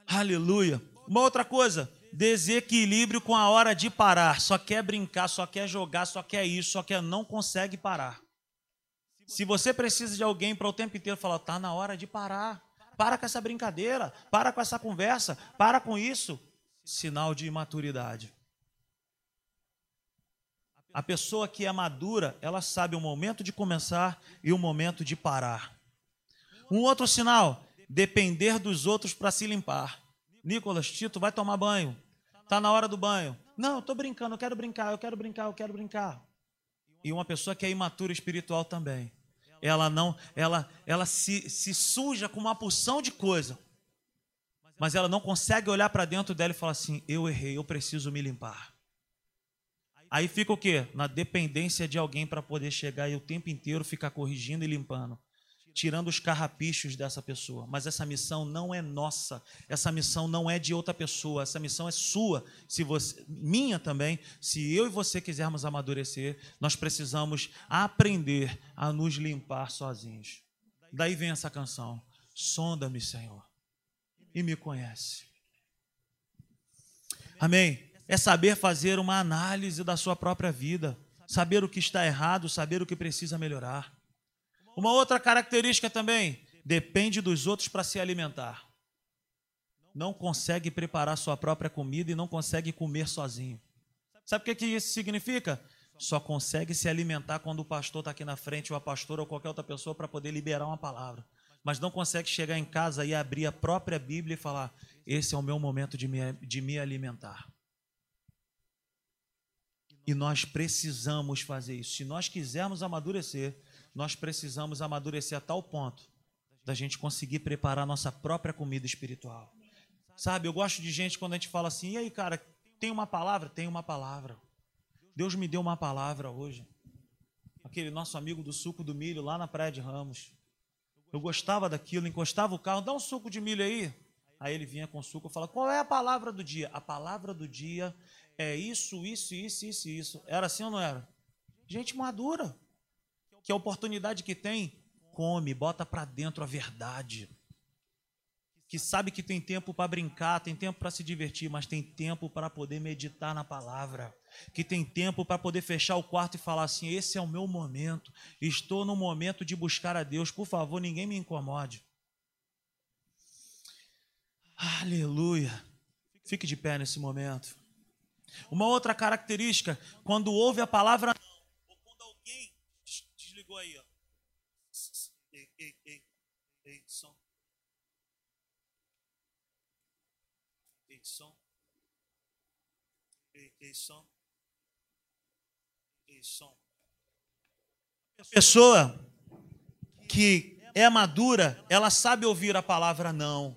Aleluia. Uma outra coisa, desequilíbrio com a hora de parar. Só quer brincar, só quer jogar, só quer isso, só quer não consegue parar. Se você precisa de alguém para o tempo inteiro falar, tá na hora de parar. Para com essa brincadeira, para com essa conversa, para com isso. Sinal de imaturidade. A pessoa que é madura, ela sabe o momento de começar e o momento de parar. Um outro sinal, depender dos outros para se limpar. Nicolas, Tito, vai tomar banho. Está na hora do banho. Não, estou brincando, eu quero brincar, eu quero brincar, eu quero brincar. E uma pessoa que é imatura espiritual também ela não, ela, ela se, se suja com uma porção de coisa, mas ela não consegue olhar para dentro dela e falar assim: eu errei, eu preciso me limpar. Aí fica o quê? Na dependência de alguém para poder chegar e o tempo inteiro ficar corrigindo e limpando tirando os carrapichos dessa pessoa. Mas essa missão não é nossa, essa missão não é de outra pessoa, essa missão é sua, se você, minha também. Se eu e você quisermos amadurecer, nós precisamos aprender a nos limpar sozinhos. Daí vem essa canção: Sonda-me, Senhor, e me conhece. Amém. É saber fazer uma análise da sua própria vida, saber o que está errado, saber o que precisa melhorar. Uma outra característica também, depende dos outros para se alimentar. Não consegue preparar sua própria comida e não consegue comer sozinho. Sabe o que isso significa? Só consegue se alimentar quando o pastor está aqui na frente, ou a pastora, ou qualquer outra pessoa, para poder liberar uma palavra. Mas não consegue chegar em casa e abrir a própria Bíblia e falar: Esse é o meu momento de me, de me alimentar. E nós precisamos fazer isso. Se nós quisermos amadurecer, nós precisamos amadurecer a tal ponto da gente conseguir preparar nossa própria comida espiritual. Sabe, eu gosto de gente quando a gente fala assim: e aí, cara, tem uma palavra? Tem uma palavra. Deus me deu uma palavra hoje. Aquele nosso amigo do suco do milho lá na Praia de Ramos. Eu gostava daquilo, encostava o carro, dá um suco de milho aí. Aí ele vinha com suco e falava: qual é a palavra do dia? A palavra do dia é isso, isso, isso, isso, isso. Era assim ou não era? Gente madura que a oportunidade que tem, come, bota para dentro a verdade. Que sabe que tem tempo para brincar, tem tempo para se divertir, mas tem tempo para poder meditar na palavra. Que tem tempo para poder fechar o quarto e falar assim: esse é o meu momento, estou no momento de buscar a Deus, por favor, ninguém me incomode. Aleluia. Fique de pé nesse momento. Uma outra característica, quando ouve a palavra ou quando alguém desligou aí, ó. Ei, ei, ei, ei, som. Ei, som. Ei, ei, som. A pessoa que é madura, ela sabe ouvir a palavra não.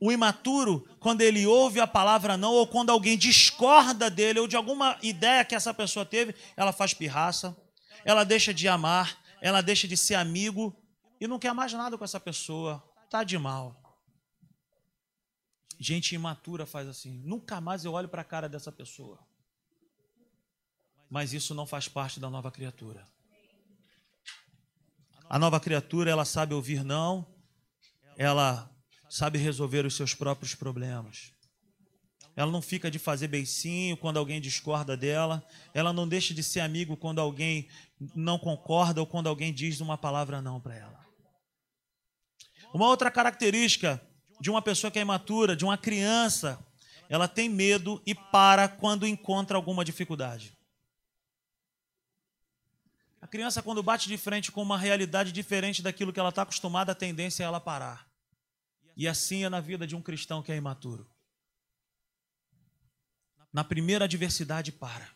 O imaturo, quando ele ouve a palavra não, ou quando alguém discorda dele, ou de alguma ideia que essa pessoa teve, ela faz pirraça, ela deixa de amar, ela deixa de ser amigo e não quer mais nada com essa pessoa. Tá de mal. Gente imatura faz assim. Nunca mais eu olho para a cara dessa pessoa. Mas isso não faz parte da nova criatura. A nova criatura, ela sabe ouvir não, ela sabe resolver os seus próprios problemas. Ela não fica de fazer beicinho quando alguém discorda dela. Ela não deixa de ser amigo quando alguém não concorda ou quando alguém diz uma palavra não para ela. Uma outra característica de uma pessoa que é imatura, de uma criança, ela tem medo e para quando encontra alguma dificuldade. A criança, quando bate de frente com uma realidade diferente daquilo que ela está acostumada, a tendência é ela parar. E assim é na vida de um cristão que é imaturo. Na primeira adversidade, para.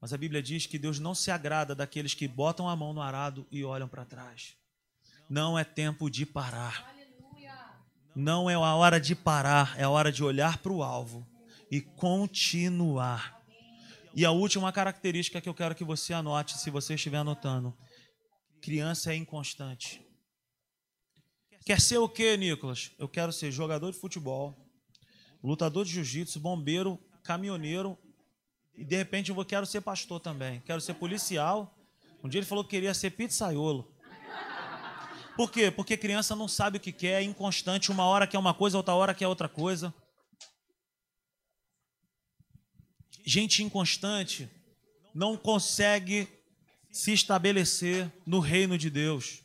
Mas a Bíblia diz que Deus não se agrada daqueles que botam a mão no arado e olham para trás. Não é tempo de parar. Não é a hora de parar, é a hora de olhar para o alvo e continuar. E a última característica que eu quero que você anote, se você estiver anotando: criança é inconstante. Quer ser o quê, Nicolas? Eu quero ser jogador de futebol, lutador de jiu-jitsu, bombeiro, caminhoneiro e de repente eu quero ser pastor também. Quero ser policial. Um dia ele falou que queria ser pizzaiolo. Por quê? Porque criança não sabe o que quer, é inconstante. Uma hora quer uma coisa, outra hora quer outra coisa. Gente inconstante não consegue se estabelecer no reino de Deus.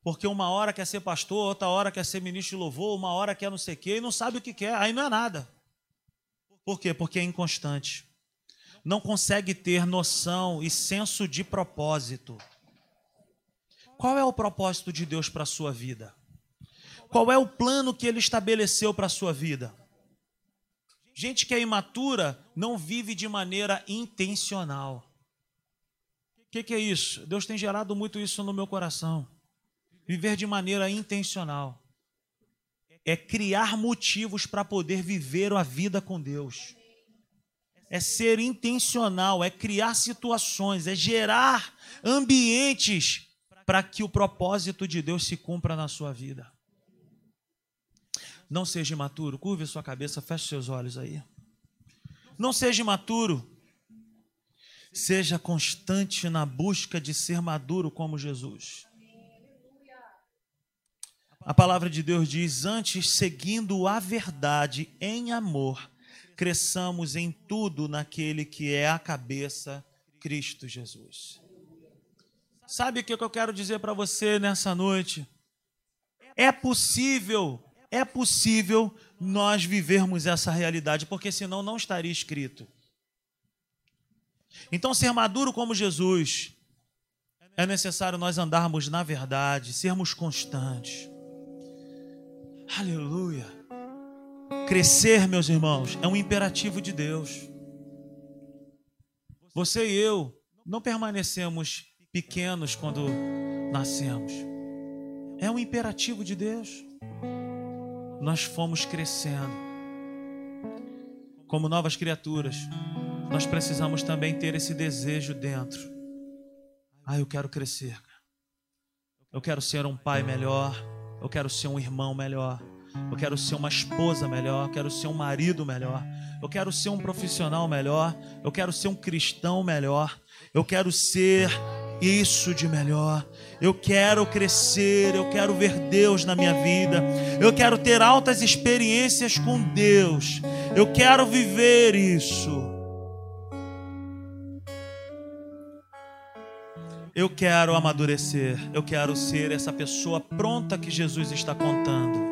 Porque uma hora quer ser pastor, outra hora quer ser ministro de louvor, uma hora quer não sei o quê, e não sabe o que quer, aí não é nada. Por quê? Porque é inconstante. Não consegue ter noção e senso de propósito. Qual é o propósito de Deus para a sua vida? Qual é o plano que ele estabeleceu para a sua vida? Gente que é imatura não vive de maneira intencional. O que, que, é isso? Deus tem gerado muito isso no meu coração. Viver de maneira intencional é criar motivos para poder viver a vida com Deus. É ser intencional, é criar situações, é gerar ambientes para que o propósito de Deus se cumpra na sua vida. Não seja imaturo, curve sua cabeça, feche seus olhos aí. Não seja imaturo. Seja constante na busca de ser maduro como Jesus. A palavra de Deus diz: Antes, seguindo a verdade em amor, cresçamos em tudo naquele que é a cabeça, Cristo Jesus. Sabe o que eu quero dizer para você nessa noite? É possível, é possível nós vivermos essa realidade, porque senão não estaria escrito. Então, ser maduro como Jesus, é necessário nós andarmos na verdade, sermos constantes. Aleluia. Crescer, meus irmãos, é um imperativo de Deus. Você e eu não permanecemos pequenos quando nascemos. É um imperativo de Deus. Nós fomos crescendo. Como novas criaturas, nós precisamos também ter esse desejo dentro. Ah, eu quero crescer. Eu quero ser um pai melhor. Eu quero ser um irmão melhor. Eu quero ser uma esposa melhor. Eu quero ser um marido melhor. Eu quero ser um profissional melhor. Eu quero ser um cristão melhor. Eu quero ser isso de melhor. Eu quero crescer, eu quero ver Deus na minha vida. Eu quero ter altas experiências com Deus. Eu quero viver isso. Eu quero amadurecer, eu quero ser essa pessoa pronta que Jesus está contando.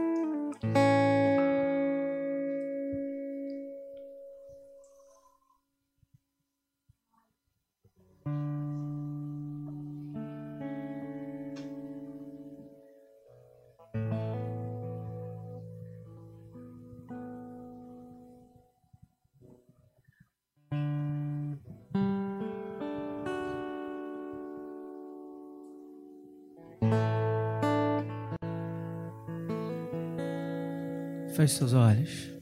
Seus olhos.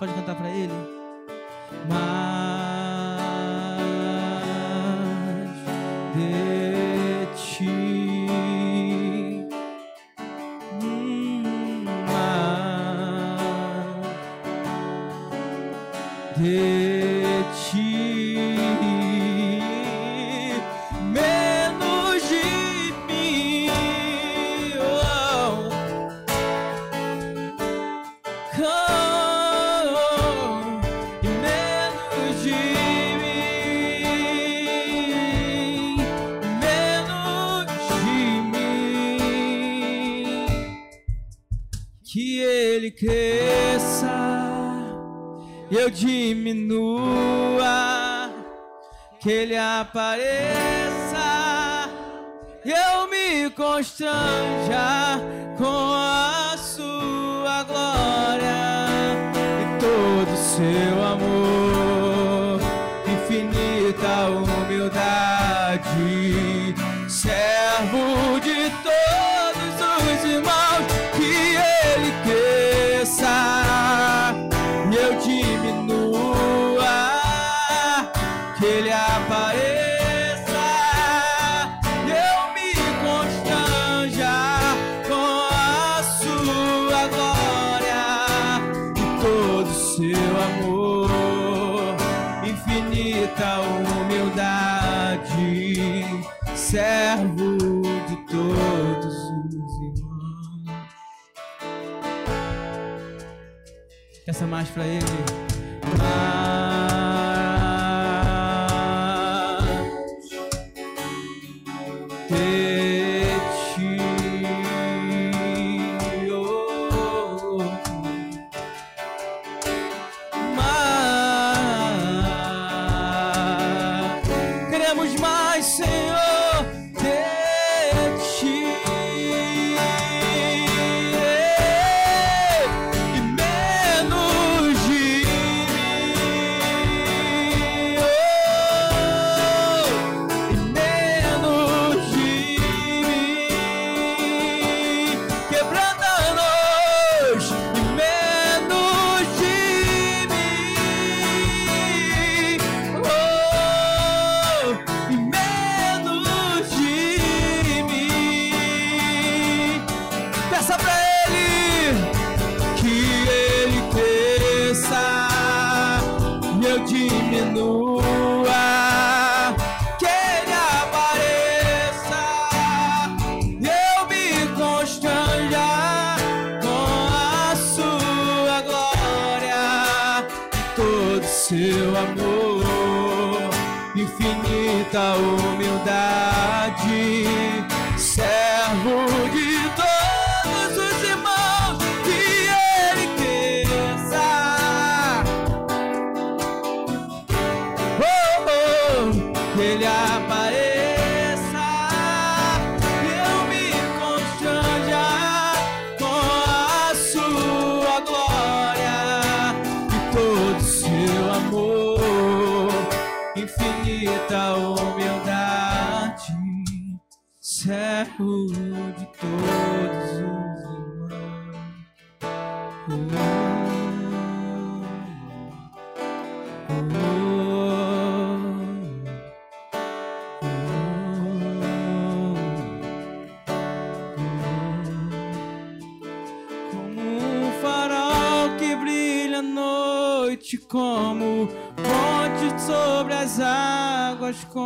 pode cantar para ele? Mas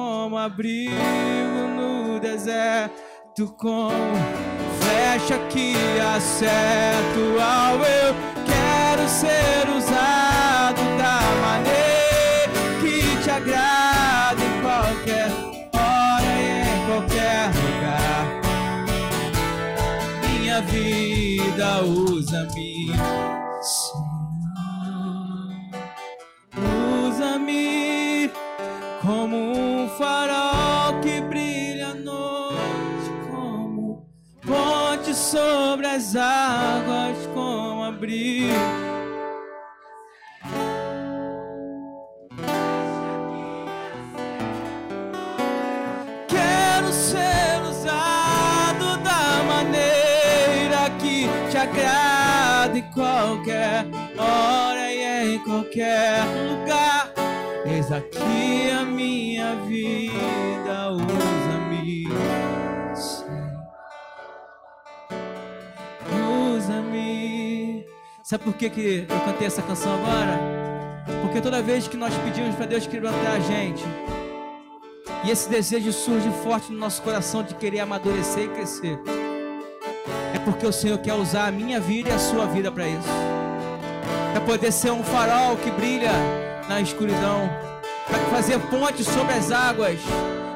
como abrigo no deserto, como flecha que acerta o alvo. Eu quero ser usado da maneira que te agrada em qualquer hora e em qualquer lugar. Minha vida usa-me, sobre as águas, como abrigo. Quero ser usado da maneira que te agrada em qualquer hora e em qualquer lugar. Eis aqui a minha vida, usa-me. Sabe por que, que eu cantei essa canção agora? Porque toda vez que nós pedimos para Deus quebrantar a gente, e esse desejo surge forte no nosso coração de querer amadurecer e crescer, é porque o Senhor quer usar a minha vida e a sua vida para isso. Para poder ser um farol que brilha na escuridão, para fazer pontes sobre as águas,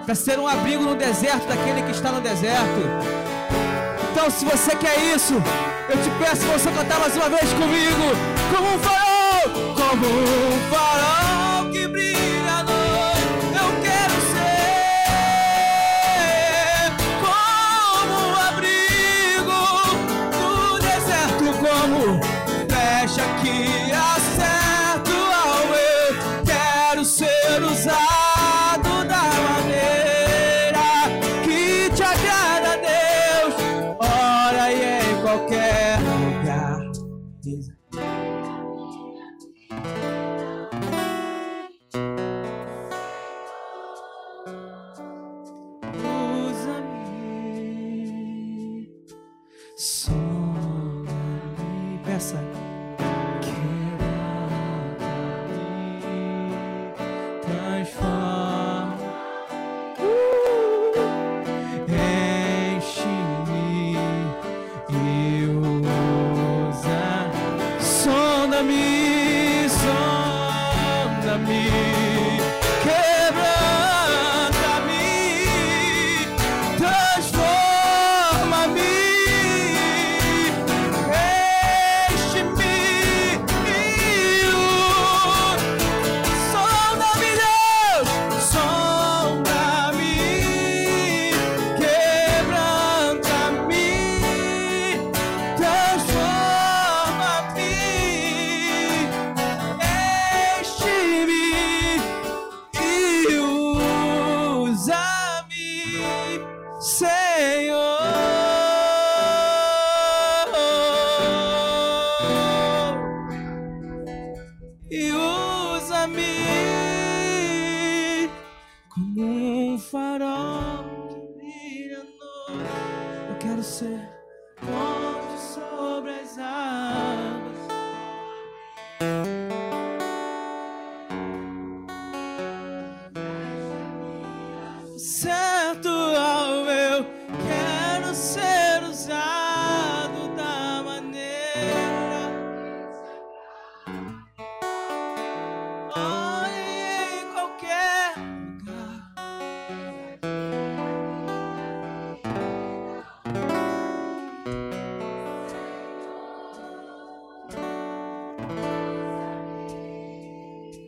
para ser um abrigo no deserto daquele que está no deserto. Então, se você quer isso, eu te peço que você cantar mais uma vez comigo, como um farol, como um farol que brilha Diz.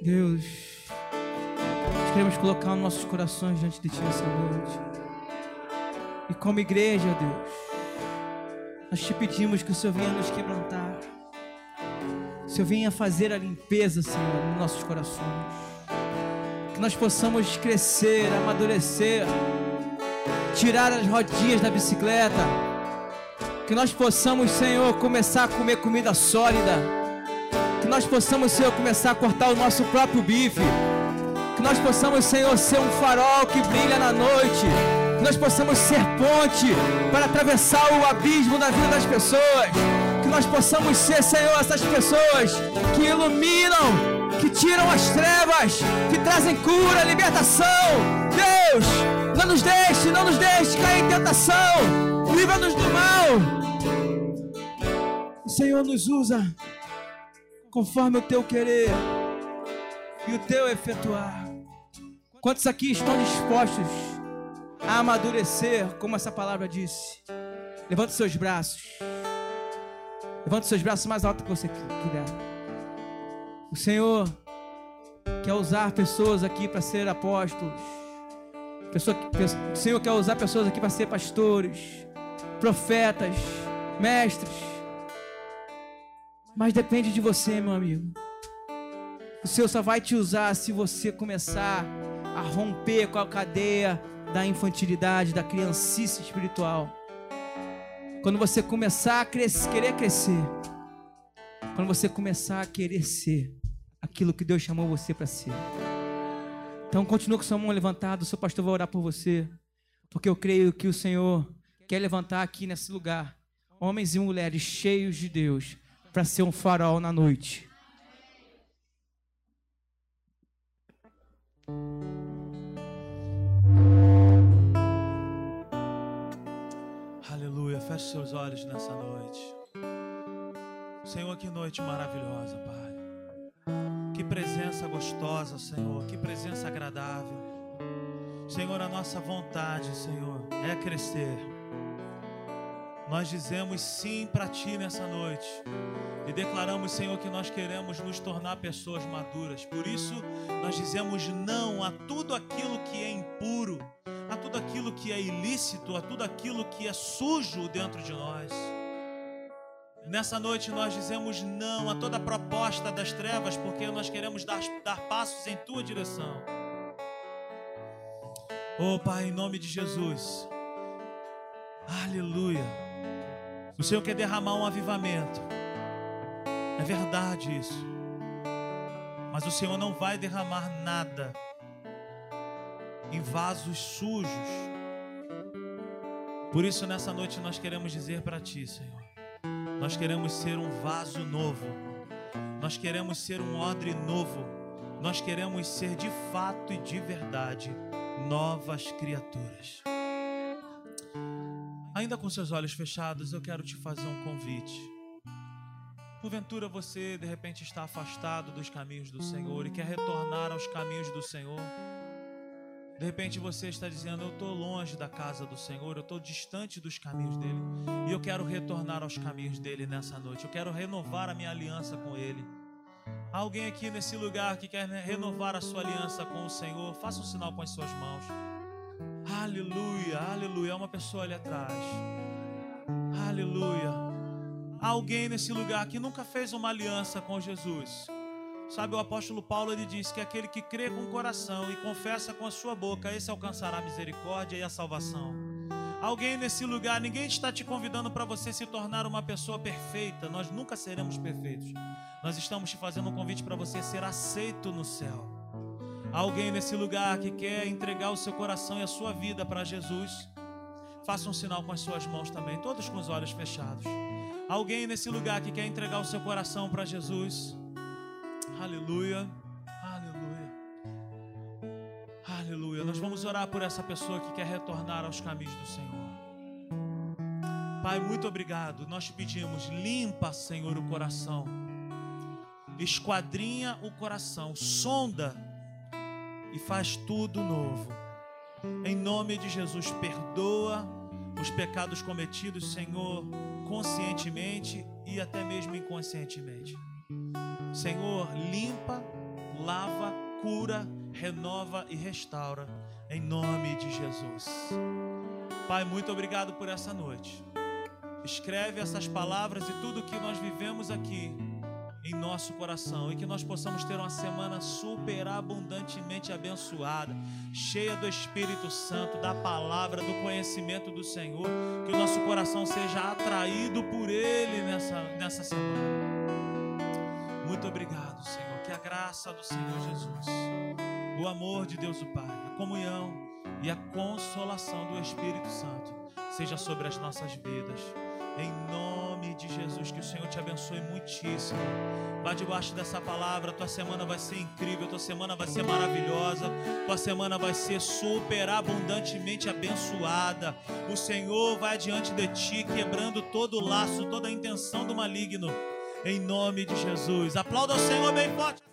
Deus, nós queremos colocar os nossos corações diante de Ti essa noite. E como igreja, Deus, nós te pedimos que o Senhor venha nos quebrantar. O Senhor venha fazer a limpeza, Senhor, nos nossos corações. Que nós possamos crescer, amadurecer, tirar as rodinhas da bicicleta. Que nós possamos, Senhor, começar a comer comida sólida. Nós possamos, Senhor, começar a cortar o nosso próprio bife. Que nós possamos, Senhor, ser um farol que brilha na noite. Que nós possamos ser ponte para atravessar o abismo da vida das pessoas. Que nós possamos ser, Senhor, essas pessoas que iluminam, que tiram as trevas, que trazem cura, libertação. Deus, não nos deixe, não nos deixe cair em tentação. Livra-nos do mal. O Senhor nos usa conforme o teu querer e o teu efetuar. Quantos aqui estão dispostos a amadurecer, como essa palavra disse? Levante seus braços. Levante seus braços mais alto que você quiser. O Senhor quer usar pessoas aqui para ser apóstolos. Pessoa, o Senhor quer usar pessoas aqui para ser pastores, profetas, mestres. Mas depende de você, meu amigo. O Senhor só vai te usar se você começar a romper com a cadeia da infantilidade, da criancice espiritual. Quando você começar a crescer, querer crescer. Quando você começar a querer ser aquilo que Deus chamou você para ser. Então continua com sua mão levantada, o seu pastor vai orar por você, porque eu creio que o Senhor quer levantar aqui nesse lugar homens e mulheres cheios de Deus para ser um farol na noite. Aleluia, feche seus olhos nessa noite. Senhor, que noite maravilhosa, Pai. Que presença gostosa, Senhor. Que presença agradável. Senhor, a nossa vontade, Senhor, é crescer. Nós dizemos sim para Ti nessa noite. E declaramos, Senhor, que nós queremos nos tornar pessoas maduras. Por isso, nós dizemos não a tudo aquilo que é impuro, a tudo aquilo que é ilícito, a tudo aquilo que é sujo dentro de nós. Nessa noite nós dizemos não a toda proposta das trevas, porque nós queremos dar, dar passos em tua direção. Oh Pai, em nome de Jesus. Aleluia. O Senhor quer derramar um avivamento. É verdade isso. Mas o Senhor não vai derramar nada em vasos sujos. Por isso, nessa noite, nós queremos dizer para Ti, Senhor nós queremos ser um vaso novo. Nós queremos ser um odre novo. Nós queremos ser de fato e de verdade novas criaturas. Ainda com seus olhos fechados, eu quero te fazer um convite. Porventura você de repente está afastado dos caminhos do Senhor e quer retornar aos caminhos do Senhor. De repente você está dizendo: Eu estou longe da casa do Senhor, eu estou distante dos caminhos dele, e eu quero retornar aos caminhos dele nessa noite, eu quero renovar a minha aliança com ele. Há alguém aqui nesse lugar que quer renovar a sua aliança com o Senhor? Faça um sinal com as suas mãos. Aleluia, aleluia. Há uma pessoa ali atrás. Aleluia. Alguém nesse lugar que nunca fez uma aliança com Jesus. Sabe, o apóstolo Paulo ele diz que aquele que crê com o coração e confessa com a sua boca, esse alcançará a misericórdia e a salvação. Alguém nesse lugar, ninguém está te convidando para você se tornar uma pessoa perfeita. Nós nunca seremos perfeitos. Nós estamos te fazendo um convite para você ser aceito no céu. Alguém nesse lugar que quer entregar o seu coração e a sua vida para Jesus, faça um sinal com as suas mãos também, todos com os olhos fechados. Alguém nesse lugar que quer entregar o seu coração para Jesus, Aleluia. Aleluia. Aleluia. Nós vamos orar por essa pessoa que quer retornar aos caminhos do Senhor. Pai, muito obrigado. Nós te pedimos, limpa, Senhor, o coração. Esquadrinha o coração, sonda e faz tudo novo. Em nome de Jesus, perdoa os pecados cometidos, Senhor, conscientemente e até mesmo inconscientemente. Senhor, limpa, lava, cura, renova e restaura, em nome de Jesus. Pai, muito obrigado por essa noite. Escreve essas palavras e tudo que nós vivemos aqui em nosso coração e que nós possamos ter uma semana superabundantemente abençoada, cheia do Espírito Santo, da palavra, do conhecimento do Senhor, que o nosso coração seja atraído por Ele nessa, nessa semana. Muito obrigado, Senhor. Que a graça do Senhor Jesus, o amor de Deus o Pai, a comunhão e a consolação do Espírito Santo seja sobre as nossas vidas. Em nome de Jesus, que o Senhor te abençoe muitíssimo. Vá debaixo dessa palavra. Tua semana vai ser incrível. Tua semana vai ser maravilhosa. Tua semana vai ser super abundantemente abençoada. O Senhor vai diante de ti, quebrando todo o laço, toda a intenção do maligno. Em nome de Jesus. Aplauda o Senhor bem forte.